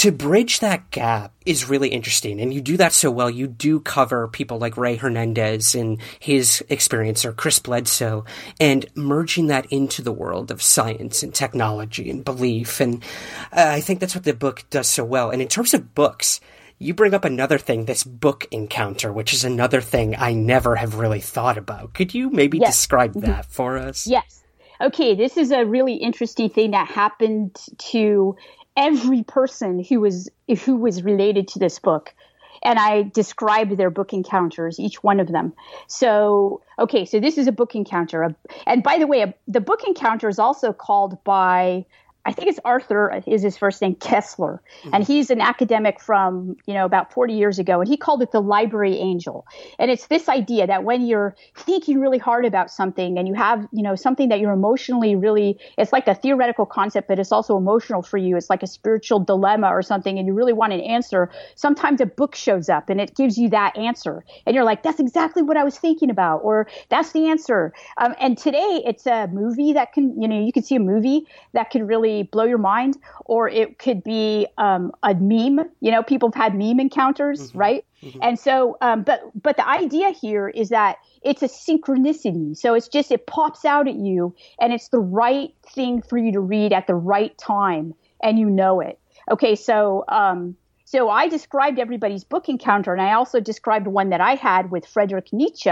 to bridge that gap is really interesting. And you do that so well. You do cover people like Ray Hernandez and his experience or Chris Bledsoe and merging that into the world of science and technology and belief. And uh, I think that's what the book does so well. And in terms of books, you bring up another thing, this book encounter, which is another thing I never have really thought about. Could you maybe yes. describe mm-hmm. that for us? Yes. Okay, this is a really interesting thing that happened to every person who was who was related to this book and I described their book encounters, each one of them. So, okay, so this is a book encounter. And by the way, the book encounter is also called by I think it's Arthur is his first name Koestler, mm-hmm. and he's an academic from you know about 40 years ago, and he called it the library angel. And it's this idea that when you're thinking really hard about something and you have you know something that you're emotionally really, it's like a theoretical concept, but it's also emotional for you. It's like a spiritual dilemma or something, and you really want an answer. Sometimes a book shows up and it gives you that answer, and you're like, that's exactly what I was thinking about, or that's the answer. Um, and today it's a movie that can you know you can see a movie that can really blow your mind, or it could be um, a meme. You know, people have had meme encounters, mm-hmm. right? Mm-hmm. And so, um, but but the idea here is that it's a synchronicity. So it's just it pops out at you, and it's the right thing for you to read at the right time, and you know it. Okay, so um, so I described everybody's book encounter, and I also described one that I had with Friedrich Nietzsche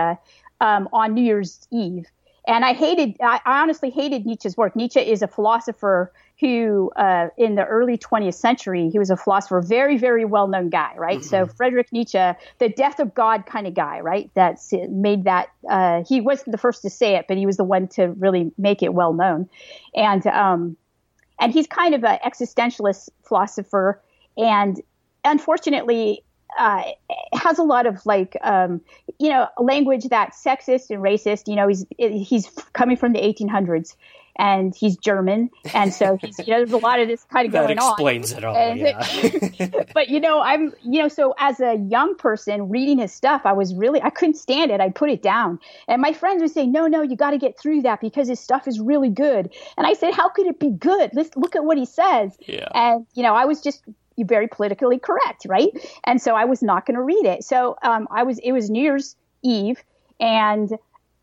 um, on New Year's Eve. And I hated, I honestly hated Nietzsche's work. Nietzsche is a philosopher who, uh, in the early 20th century, he was a philosopher, very, very well known guy, right? Mm-hmm. So Friedrich Nietzsche, the death of God kind of guy, right? That's made that, uh, he wasn't the first to say it, but he was the one to really make it well known. And, um, and he's kind of an existentialist philosopher. And unfortunately, uh, has a lot of like um, you know language that's sexist and racist. You know, he's he's coming from the 1800s, and he's German, and so he's, you know, there's a lot of this kind of that going explains on. it all. Yeah. but you know, I'm you know, so as a young person reading his stuff, I was really I couldn't stand it. I put it down, and my friends would say, "No, no, you got to get through that because his stuff is really good." And I said, "How could it be good? Let's look at what he says." Yeah. And you know, I was just very politically correct, right? And so I was not going to read it. So um, I was. It was New Year's Eve, and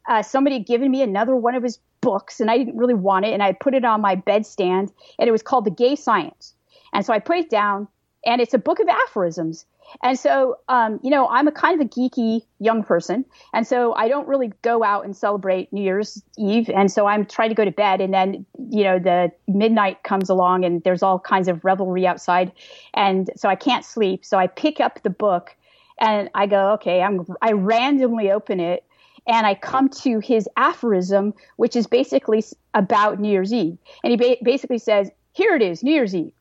uh, somebody had given me another one of his books, and I didn't really want it, and I put it on my bedstand, and it was called The Gay Science. And so I put it down, and it's a book of aphorisms. And so, um, you know, I'm a kind of a geeky young person, and so I don't really go out and celebrate New Year's Eve. And so I'm trying to go to bed, and then, you know, the midnight comes along, and there's all kinds of revelry outside, and so I can't sleep. So I pick up the book, and I go, okay, I'm. I randomly open it, and I come to his aphorism, which is basically about New Year's Eve. And he ba- basically says, Here it is, New Year's Eve.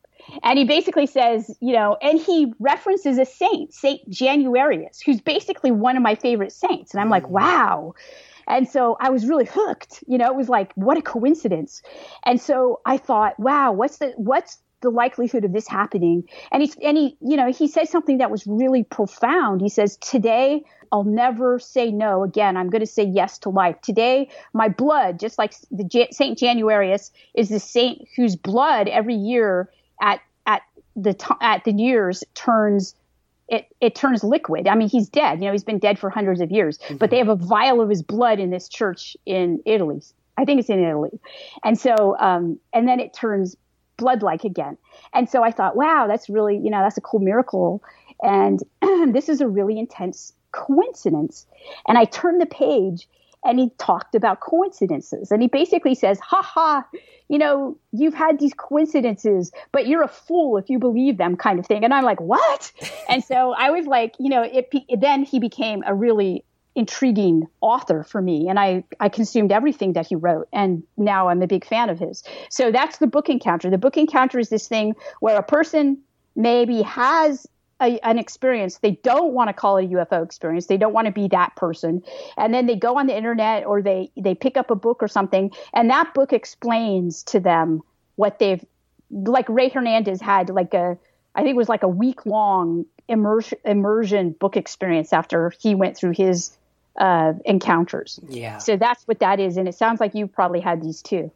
And he basically says, you know, and he references a saint, Saint Januarius, who's basically one of my favorite saints. And I'm like, mm. wow. And so I was really hooked. You know, it was like, what a coincidence. And so I thought, wow, what's the what's the likelihood of this happening? And he and he, you know, he said something that was really profound. He says, Today I'll never say no again. I'm going to say yes to life. Today, my blood, just like the Ja- Saint Januarius, is the saint whose blood every year at at the t- at the years turns it it turns liquid. I mean, he's dead. You know, he's been dead for hundreds of years. But they have a vial of his blood in this church in Italy. I think it's in Italy. And so, um, and then it turns blood-like again. And so I thought, wow, that's really, you know, that's a cool miracle. And this is a really intense coincidence. And I turned the page and he talked about coincidences. And he basically says, ha ha, you know, you've had these coincidences, but you're a fool if you believe them, kind of thing. And I'm like, what? and so I was like, you know, it, then he became a really intriguing author for me and I, I consumed everything that he wrote and now i'm a big fan of his. So that's the book encounter. The book encounter is this thing where a person maybe has a, an experience. They don't want to call it a ufo experience. They don't want to be that person. And then they go on the internet or they they pick up a book or something and that book explains to them what they've like ray hernandez had like a i think it was like a week long immersion immersion book experience after he went through his uh, encounters. Yeah. So that's what that is, and it sounds like you probably had these too.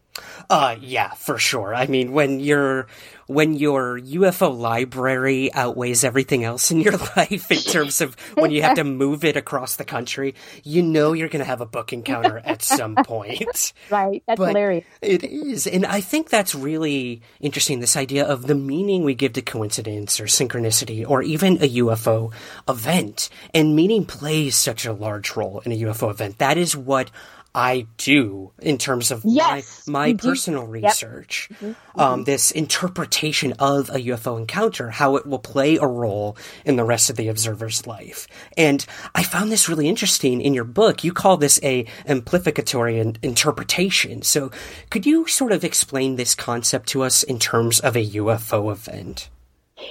Uh, yeah, for sure. I mean, when your when your UFO library outweighs everything else in your life in terms of when you have to move it across the country, you know you're going to have a book encounter at some point. Right. That's But hilarious. It is. And I think that's really interesting this idea of the meaning we give to coincidence or synchronicity or even a UFO event. And meaning plays such a large role in a UFO event. That is what I do in terms of Yes, my, my you do. personal Yep. research. Mm-hmm. Um, this interpretation of a UFO encounter, how it will play a role in the rest of the observer's life. And I found this really interesting in your book. You call this a amplificatory in- interpretation. So could you sort of explain this concept to us in terms of a UFO event?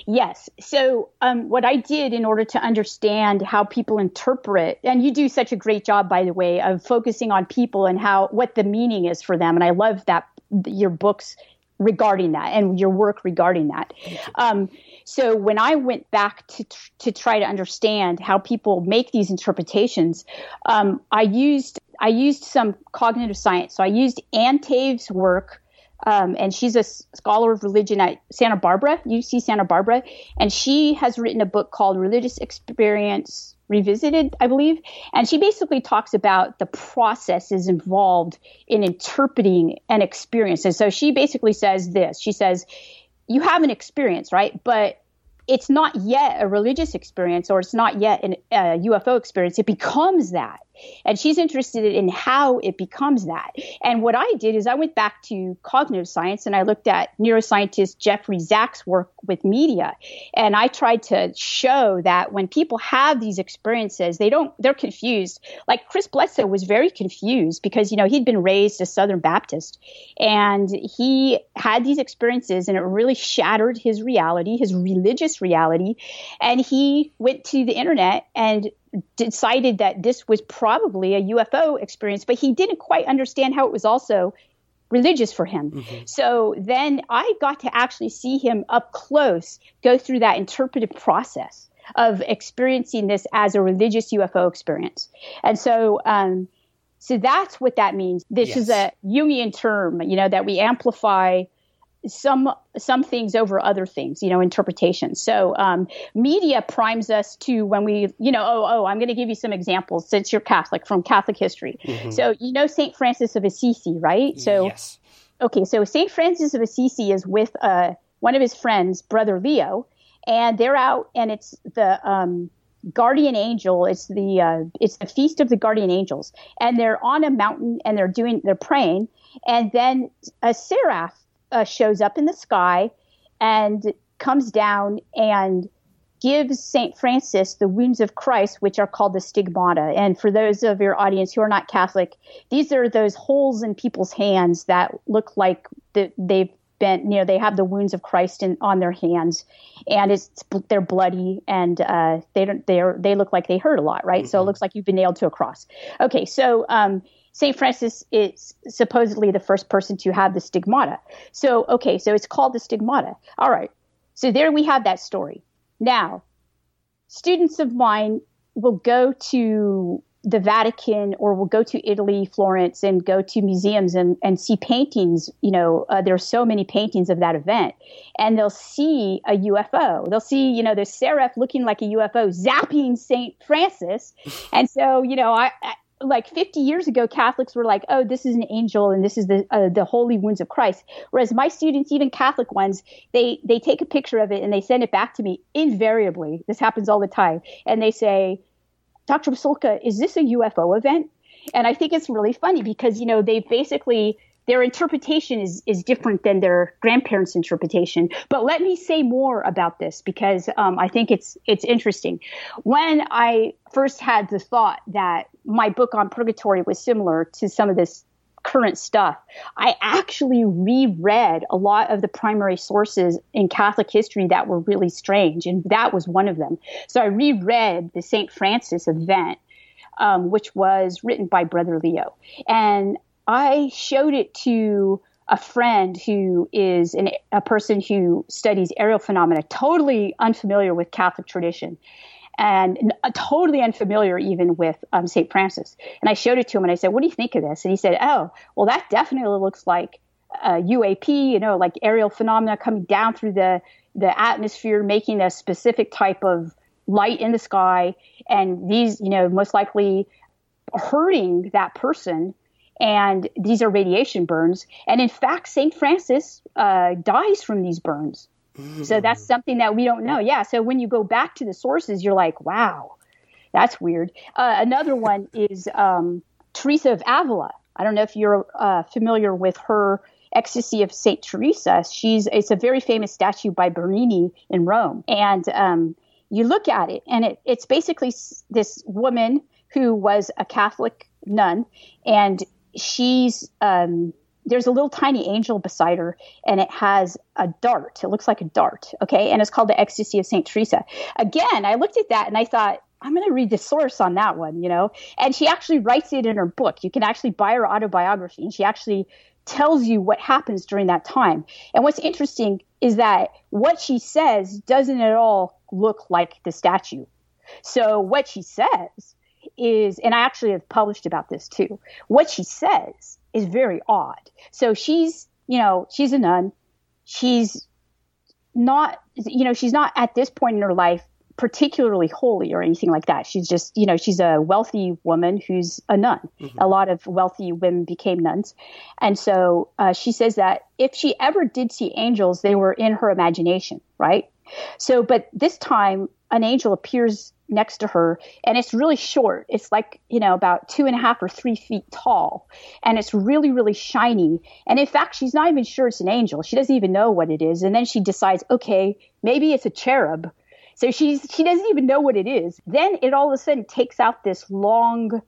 Yes. So, um, what I did in order to understand how people interpret, and you do such a great job, by the way, of focusing on people and how what the meaning is for them, and I love that your books regarding that and your work regarding that. Um, so, when I went back to to try to understand how people make these interpretations, um, I used I used some cognitive science. So, I used Ann Taves' work um, and she's a scholar of religion at Santa Barbara, UC Santa Barbara, and she has written a book called Religious Experience Revisited, I believe, and she basically talks about the processes involved in interpreting an experience. And so she basically says this: she says, "You have an experience, right? But it's not yet a religious experience or it's not yet an, a UFO experience. It becomes that. And she's interested in how it becomes that. And what I did is I went back to cognitive science and I looked at neuroscientist Jeffrey Zacks' work with media. And I tried to show that when people have these experiences, they don't, they're confused. Like Chris Bledsoe was very confused because, you know, he'd been raised a Southern Baptist and he had these experiences and it really shattered his reality, his religious reality. And he went to the internet and decided that this was probably a UFO experience, but he didn't quite understand how it was also religious for him. Mm-hmm. So then I got to actually see him up close go through that interpretive process of experiencing this as a religious UFO experience. And so, um, so that's what that means. This yes. is a Jungian term, you know, that we amplify some some things over other things, you know, interpretation. So um, media primes us to when we, you know, oh, oh, I'm going to give you some examples since you're Catholic from Catholic history. Mm-hmm. So you know Saint Francis of Assisi, right? So yes. okay, so Saint Francis of Assisi is with uh, one of his friends, Brother Leo, and they're out, and it's the um, guardian angel. It's the uh, it's the feast of the guardian angels, and they're on a mountain and they're doing they're praying, and then a seraph uh, shows up in the sky and comes down and gives St. Francis the wounds of Christ, which are called the stigmata. And for those of your audience who are not Catholic, these are those holes in people's hands that look like the, they've been, you know, they have the wounds of Christ in, on their hands, and it's they're bloody and uh, they don't they're they look like they hurt a lot, right? Mm-hmm. So it mm-hmm. looks like you've been nailed to a cross. Okay, so um, St. Francis is supposedly the first person to have the stigmata. So, okay, so it's called the stigmata. All right. So there we have that story. Now, students of mine will go to the Vatican or will go to Italy, Florence, and go to museums and, and see paintings. You know, uh, there are so many paintings of that event, and they'll see a UFO. They'll see, you know, the seraph looking like a UFO zapping Saint Francis, and so, you know, I, I like 50 years ago, Catholics were like, "Oh, this is an angel, and this is the uh, the holy wounds of Christ." Whereas my students, even Catholic ones, they they take a picture of it and they send it back to me. Invariably, this happens all the time, and they say, "Dr. Pasulka, is this a UFO event?" And I think it's really funny because you know they basically their interpretation is, is different than their grandparents' interpretation. But let me say more about this because um, I think it's it's interesting. When I first had the thought that my book on purgatory was similar to some of this current stuff, I actually reread a lot of the primary sources in Catholic history that were really strange, and that was one of them. So I reread the St. Francis event. Um, which was written by Brother Leo. And I showed it to a friend who is an, a person who studies aerial phenomena, totally unfamiliar with Catholic tradition and uh, totally unfamiliar even with um, St. Francis. And I showed it to him and I said, What do you think of this? And he said, Oh, well, that definitely looks like a UAP, you know, like aerial phenomena coming down through the, the atmosphere, making a specific type of light in the sky. And these, you know, most likely hurting that person and these are radiation burns. And in fact, St. Francis uh, dies from these burns. Mm. So that's something that we don't know. Yeah. So when you go back to the sources, you're like, wow, that's weird. Uh, another one is um, Teresa of Avila. I don't know if you're uh, familiar with her ecstasy of Saint Teresa. She's it's a very famous statue by Bernini in Rome, and um, you look at it, and it, it's basically this woman who was a Catholic nun, and she's um, there's a little tiny angel beside her and it has a dart. It looks like a dart okay? And it's called the ecstasy of saint teresa. Again i looked at that and i thought i'm going to read the source on that one you know? And she actually writes it in her book. You can actually buy her autobiography and she actually tells you what happens during that time. And what's interesting is that what she says doesn't at all look like the statue. So what she says is, and I actually have published about this too, what she says is very odd. So she's, you know, she's a nun. She's not, you know, she's not at this point in her life particularly holy or anything like that. She's just, you know, she's a wealthy woman who's a nun. Mm-hmm. A lot of wealthy women became nuns. And so uh, she says that if she ever did see angels, they were in her imagination, right? So, but this time an angel appears next to her and it's really short. It's like, you know, about two and a half or three feet tall. And it's really, really shiny. And in fact, she's not even sure it's an angel. She doesn't even know what it is. And then she decides, okay, maybe it's a cherub. So she's she doesn't even know what it is. Then it all of a sudden takes out this long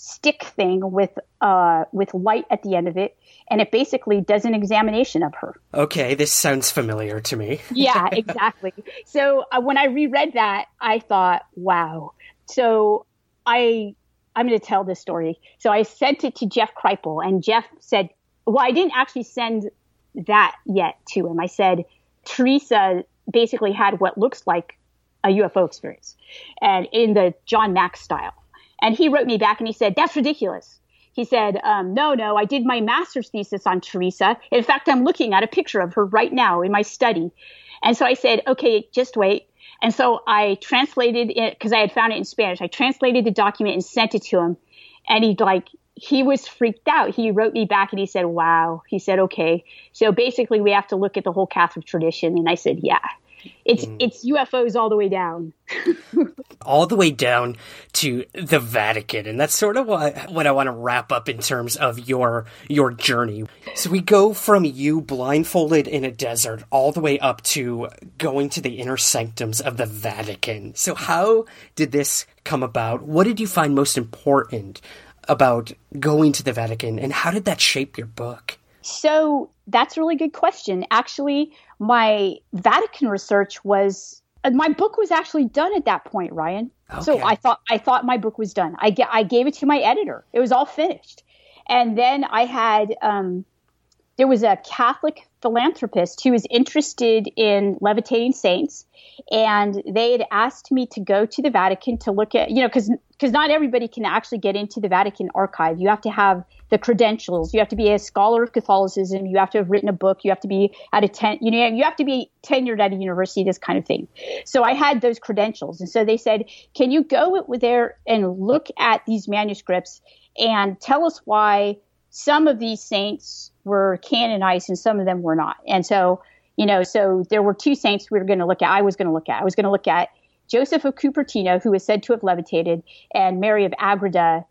stick thing with uh with light at the end of it and it basically does an examination of her. Okay, this sounds familiar to me. yeah, exactly. So uh, when I reread that, I thought, wow. So I I'm going to tell this story. So I sent it to Jeff Kripal, and Jeff said, well, I didn't actually send that yet to him. I said Teresa basically had what looks like a UFO experience, and in the John Mack style. And he wrote me back and he said, that's ridiculous. He said, um, no, no, I did my master's thesis on Teresa. In fact, I'm looking at a picture of her right now in my study. And so I said, okay, just wait. And so I translated it because I had found it in Spanish. I translated the document and sent it to him. And he like, he was freaked out. He wrote me back and he said, wow. He said, okay. So basically we have to look at the whole Catholic tradition. And I said, yeah. It's mm. it's UFOs all the way down. all the way down to the Vatican, and that's sort of what what I want to wrap up in terms of your your journey. So we go from you blindfolded in a desert all the way up to going to the inner sanctums of the Vatican. So how did this come about? What did you find most important about going to the Vatican, and how did that shape your book? So that's a really good question. Actually, my Vatican research was uh, my book was actually done at that point, Ryan. Okay. So I thought I thought my book was done. I get, I gave it to my editor. It was all finished, and then I had um, there was a Catholic philanthropist who was interested in levitating saints, and they had asked me to go to the Vatican to look at you know because because not everybody can actually get into the Vatican archive. You have to have the credentials. You have to be a scholar of Catholicism. You have to have written a book. You have to be at a ten, you know, you have to be tenured at a university, this kind of thing. So I had those credentials. And so they said, can you go there and look at these manuscripts and tell us why some of these saints were canonized and some of them were not? And so, you know, so there were two saints we were going to look at. I was going to look at. I was going to look at Joseph of Cupertino, who is said to have levitated, and Mary of Agreda.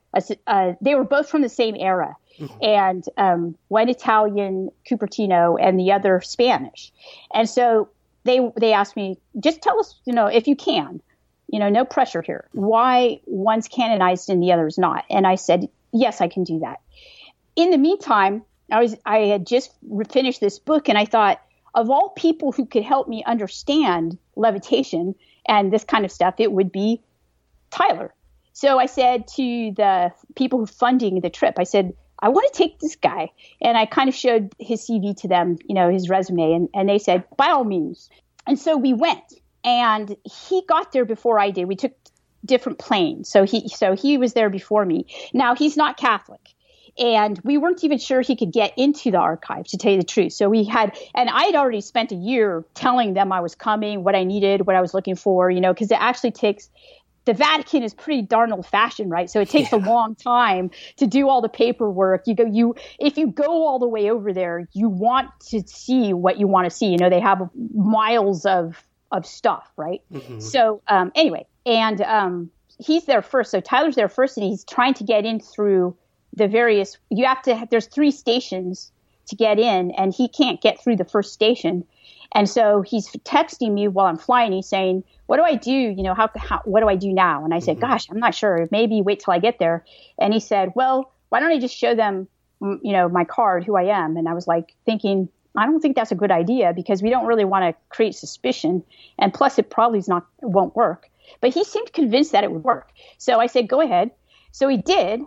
Uh, they were both from the same era, mm-hmm. and um, one Italian Cupertino and the other Spanish. And so they they asked me, just tell us, you know, if you can, you know, no pressure here, why one's canonized and the other's not. And I said, yes, I can do that. In the meantime, I was I had just finished this book, and I thought of all people who could help me understand levitation and this kind of stuff, it would be Tyler. So I said to the people who funding the trip, I said, I want to take this guy. And I kind of showed his CV to them, you know, his resume, and, and they said, by all means. And so we went. And he got there before I did. We took different planes. So he so he was there before me. Now he's not Catholic and we weren't even sure he could get into the archive to tell you the truth so we had and i had already spent a year telling them i was coming what i needed what i was looking for you know because it actually takes the Vatican is pretty darn old fashioned, right? So it takes yeah. a long time to do all the paperwork. You go, you if you go all the way over there, you want to see what you want to see. You know, they have miles of of stuff, right? Mm-hmm. So um, anyway, and um, he's there first. So Tyler's there first, and he's trying to get in through the various you have to there's three stations to get in and he can't get through the first station. And so he's texting me while i'm flying. He's saying what do i do? You know how, how what do i do now? And i said mm-hmm. gosh i'm not sure. Maybe wait till i get there. And he said well why don't i just show them you know my card who i am? And i was like thinking i don't think that's a good idea because we don't really want to create suspicion and plus it probably is not won't work. But he seemed convinced that it would work. So i said go ahead. So he did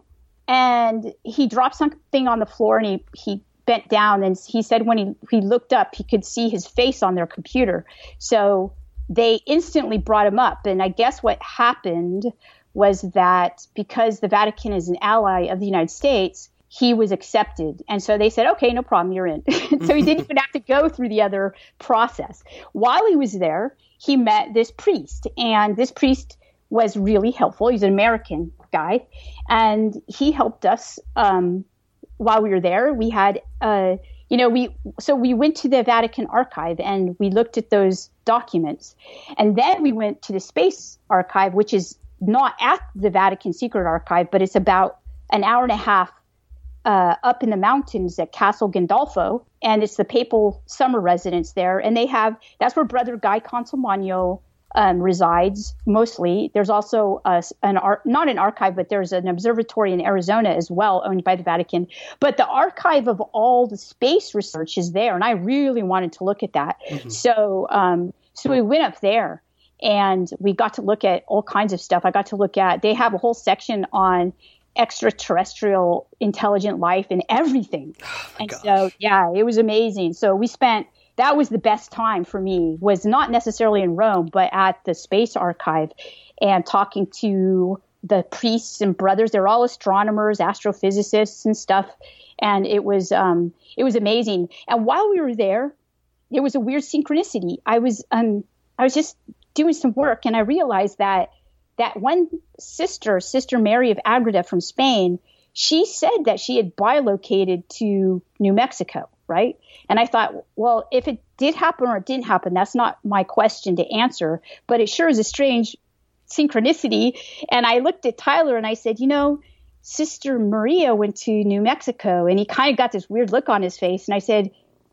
and he dropped something on the floor and he, he bent down and he said when he, he looked up he could see his face on their computer. So they instantly brought him up. And i guess what happened was that because the vatican is an ally of the united states he was accepted. And so they said okay no problem you're in. So he didn't even have to go through the other process. While he was there he met this priest. And this priest was really helpful. He's an american guy, and he helped us um, while we were there. We had uh, you know, we so we went to the Vatican archive and we looked at those documents, and then we went to the space archive, which is not at the Vatican Secret Archive, but it's about an hour and a half uh, up in the mountains at Castel Gandolfo, and it's the papal summer residence there. And they have that's where Brother Guy Consolmagno um, resides mostly. There's also a, an art, not an archive, but there's an observatory in Arizona as well, owned by the Vatican. But the archive of all the space research is there, and I really wanted to look at that. Mm-hmm. So, um, so we went up there and we got to look at all kinds of stuff. I got to look at they have a whole section on extraterrestrial intelligent life and everything. Oh and gosh. so yeah, it was amazing. So we spent that was the best time for me was not necessarily in Rome, but at the space archive and talking to the priests and brothers. They're all astronomers, astrophysicists and stuff. And it was, um, it was amazing. And while we were there, there was a weird synchronicity. I was, um, I was just doing some work and I realized that that one sister, Sister Mary of Agreda from Spain, she said that she had bilocated to New Mexico, right? And I thought, well, if it did happen or it didn't happen, that's not my question to answer, but it sure is a strange synchronicity. And I looked at Tyler and I said, you know, Sister Maria went to New Mexico, and he kind of got this weird look on his face. And I said,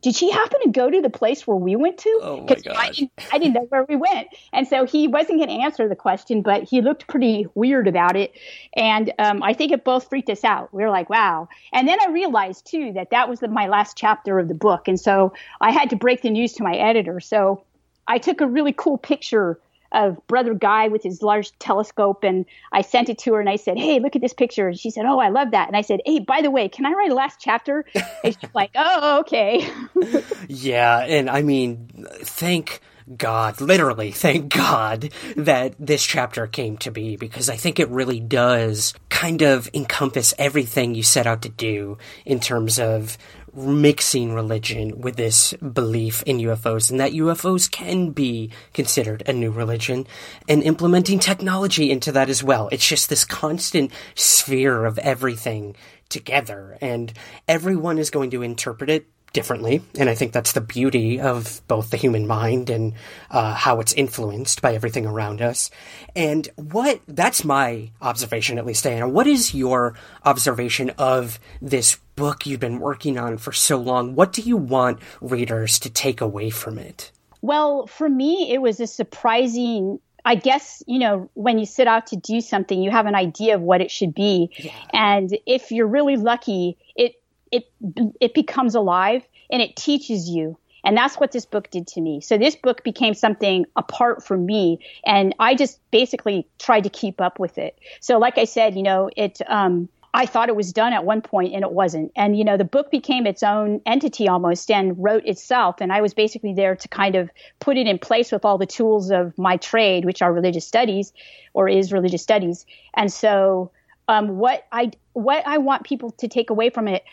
did she happen to go to the place where we went to? Oh my gosh. I didn't, I didn't know where we went. And so he wasn't going to answer the question, but he looked pretty weird about it. And um, I think it both freaked us out. We were like, wow. And then I realized, too, that that was the, my last chapter of the book. And so I had to break the news to my editor. So I took a really cool picture of brother guy with his large telescope and i sent it to her and i said hey look at this picture. And she said oh i love that. And i said hey by the way can i write a last chapter? And she's like oh okay. Yeah and i mean thank God, literally, thank God that this chapter came to be because I think it really does kind of encompass everything you set out to do in terms of mixing religion with this belief in UFOs and that UFOs can be considered a new religion and implementing technology into that as well. It's just this constant sphere of everything together and everyone is going to interpret it differently. And I think that's the beauty of both the human mind and uh, how it's influenced by everything around us. And what, that's my observation, at least, Diana. What is your observation of this book you've been working on for so long? What do you want readers to take away from it? Well, for me, it was a surprising I guess, you know, when you set out to do something, you have an idea of what it should be. Yeah. And if you're really lucky, it it it becomes alive and it teaches you and that's what this book did to me. So this book became something apart from me, and I just basically tried to keep up with it. So, like I said, you know, it. Um, I thought it was done at one point, and it wasn't. And you know, the book became its own entity almost, and wrote itself. And I was basically there to kind of put it in place with all the tools of my trade, which are religious studies, or is religious studies. And so, um, what I what I want people to take away from it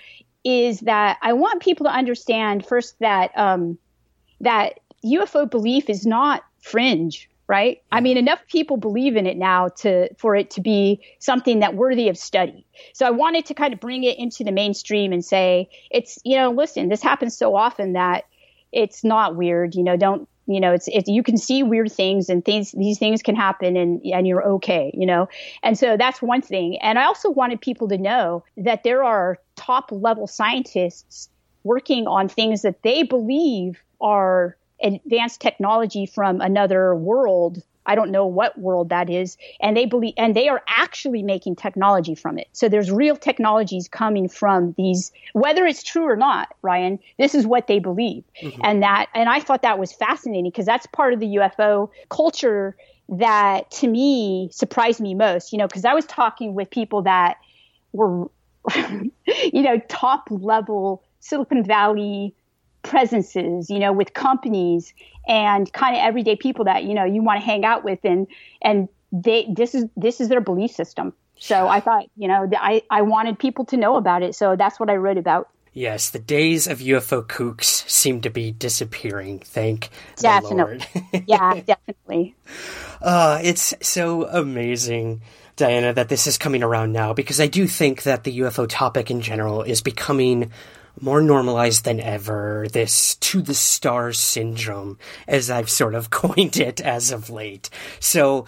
is that I want people to understand first that um, that UFO belief is not fringe, right? I mean, enough people believe in it now to for it to be something that worthy of study. So I wanted to kind of bring it into the mainstream and say it's you know, listen, this happens so often that it's not weird. You know, don't you know it's it's you can see weird things and things these things can happen and and you're okay you know? And so that's one thing. And i also wanted people to know that there are top level scientists working on things that they believe are advanced technology from another world I don't know what world that is. And they believe, and they are actually making technology from it. So there's real technologies coming from these, whether it's true or not, Ryan, this is what they believe. Mm-hmm. And that, and I thought that was fascinating because that's part of the UFO culture that to me surprised me most, you know, because I was talking with people that were, you know, top level Silicon Valley presences, you know, with companies and kind of everyday people that you know you want to hang out with and and they this is this is their belief system so i thought you know i i wanted people to know about it so that's what i wrote about Yes, the days of UFO kooks seem to be disappearing. Thank definitely. yeah, definitely. Uh, it's so amazing, Diana, that this is coming around now because I do think that the UFO topic in general is becoming more normalized than ever, this to the stars syndrome, as I've sort of coined it as of late. So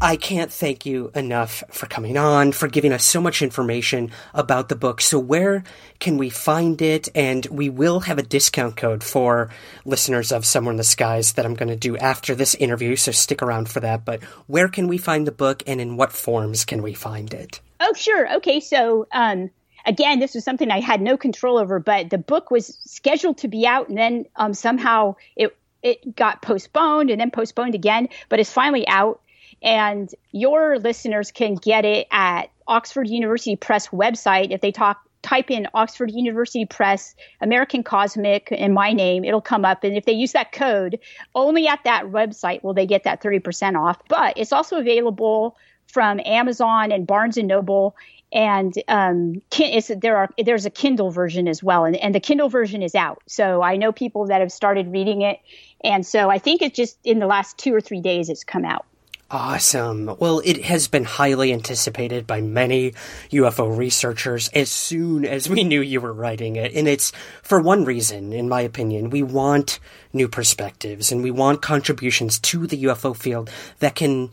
I can't thank you enough for coming on, for giving us so much information about the book. So, where can we find it? And we will have a discount code for listeners of Somewhere in the Skies that I'm going to do after this interview. So, stick around for that. But where can we find the book and in what forms can we find it? Oh, sure. Okay. So, um, again, this was something I had no control over, but the book was scheduled to be out and then um, somehow it it got postponed and then postponed again, but it's finally out. And your listeners can get it at Oxford University Press website. If they talk, type in Oxford University Press, American Cosmic, and my name, it'll come up. And if they use that code, only at that website will they get that 30% off. But it's also available from Amazon and Barnes and Noble. And um, there are there's a Kindle version as well, and, and the Kindle version is out. So I know people that have started reading it, and so I think it's just in the last two or three days it's come out. Awesome. Well, it has been highly anticipated by many UFO researchers as soon as we knew you were writing it. And it's for one reason, in my opinion. We want new perspectives and we want contributions to the UFO field that can,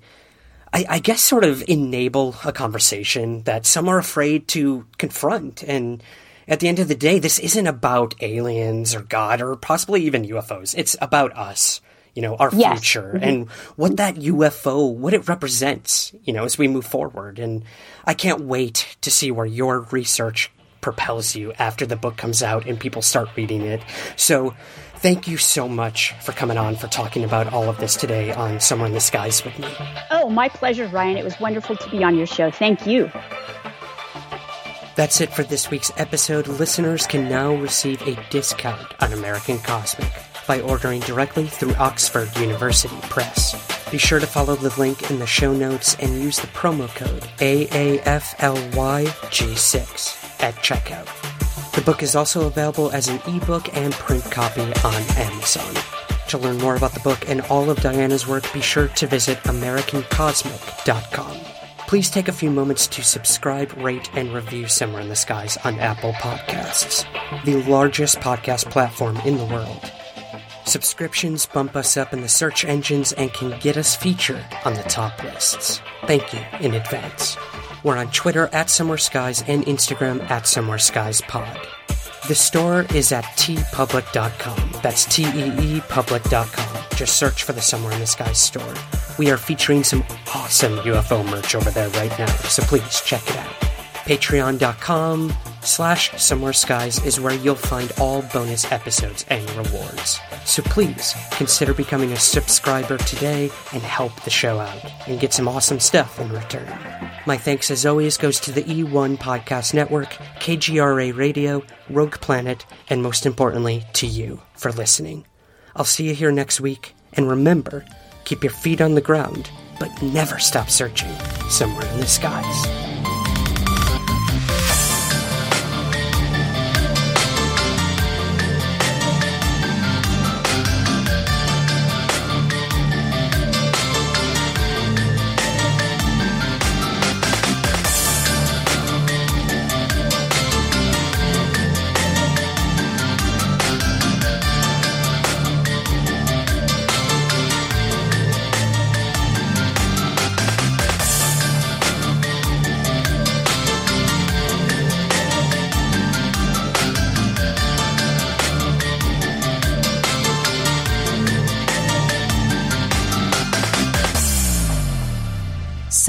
I, I guess, sort of enable a conversation that some are afraid to confront. And at the end of the day, this isn't about aliens or God or possibly even UFOs. It's about us you know, our yes. future mm-hmm. and what that UFO, what it represents, you know, as we move forward. And I can't wait to see where your research propels you after the book comes out and people start reading it. So thank you so much for coming on, for talking about all of this today on Somewhere in the Skies with me. Oh, my pleasure, Ryan. It was wonderful to be on your show. Thank you. That's it for this week's episode. Listeners can now receive a discount on American Cosmic by ordering directly through Oxford University Press. Be sure to follow the link in the show notes and use the promo code AAFLYG6 at checkout. The book is also available as an ebook and print copy on Amazon. To learn more about the book and all of Diana's work, be sure to visit AmericanCosmic.com. Please take a few moments to subscribe, rate, and review Somewhere in the Skies on Apple Podcasts, the largest podcast platform in the world. Subscriptions bump us up in the search engines and can get us featured on the top lists. Thank you in advance. We're on Twitter at Somewhere Skies and Instagram at Somewhere Skies Pod. The store is at teepublic.com. That's T E E public.com. Just search for the Somewhere in the Skies store. We are featuring some awesome UFO merch over there right now, so please check it out. Patreon.com slash Somewhere Skies is where you'll find all bonus episodes and rewards. So please consider becoming a subscriber today and help the show out and get some awesome stuff in return. My thanks as always goes to the E1 Podcast Network, KGRA Radio, Rogue Planet, and most importantly to you for listening. I'll see you here next week, and remember, keep your feet on the ground, but never stop searching somewhere in the skies.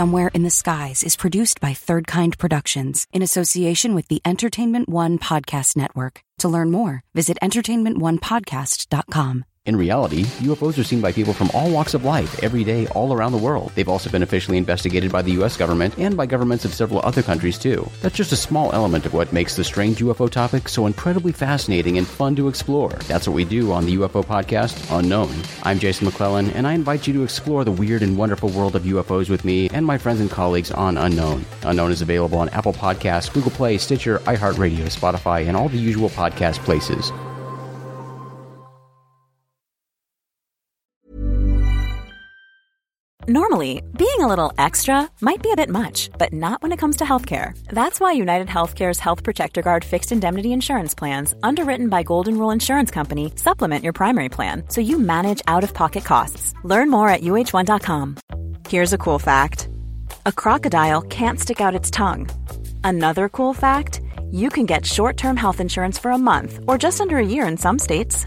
Somewhere in the Skies is produced by Third Kind Productions in association with the Entertainment One Podcast Network. To learn more, visit entertainmentonepodcast.com. In reality, UFOs are seen by people from all walks of life every day all around the world. They've also been officially investigated by the US government and by governments of several other countries too. That's just a small element of what makes the strange UFO topic so incredibly fascinating and fun to explore. That's what we do on the UFO podcast, Unknown. I'm Jason McClellan, and I invite you to explore the weird and wonderful world of UFOs with me and my friends and colleagues on Unknown. Unknown is available on Apple Podcasts, Google Play, Stitcher, iHeartRadio, Spotify, and all the usual podcast places. Normally, being a little extra might be a bit much, but not when it comes to healthcare. That's why United Healthcare's Health Protector Guard fixed indemnity insurance plans, underwritten by Golden Rule Insurance Company, supplement your primary plan so you manage out of pocket costs. Learn more at uh1.com. Here's a cool fact a crocodile can't stick out its tongue. Another cool fact you can get short term health insurance for a month or just under a year in some states.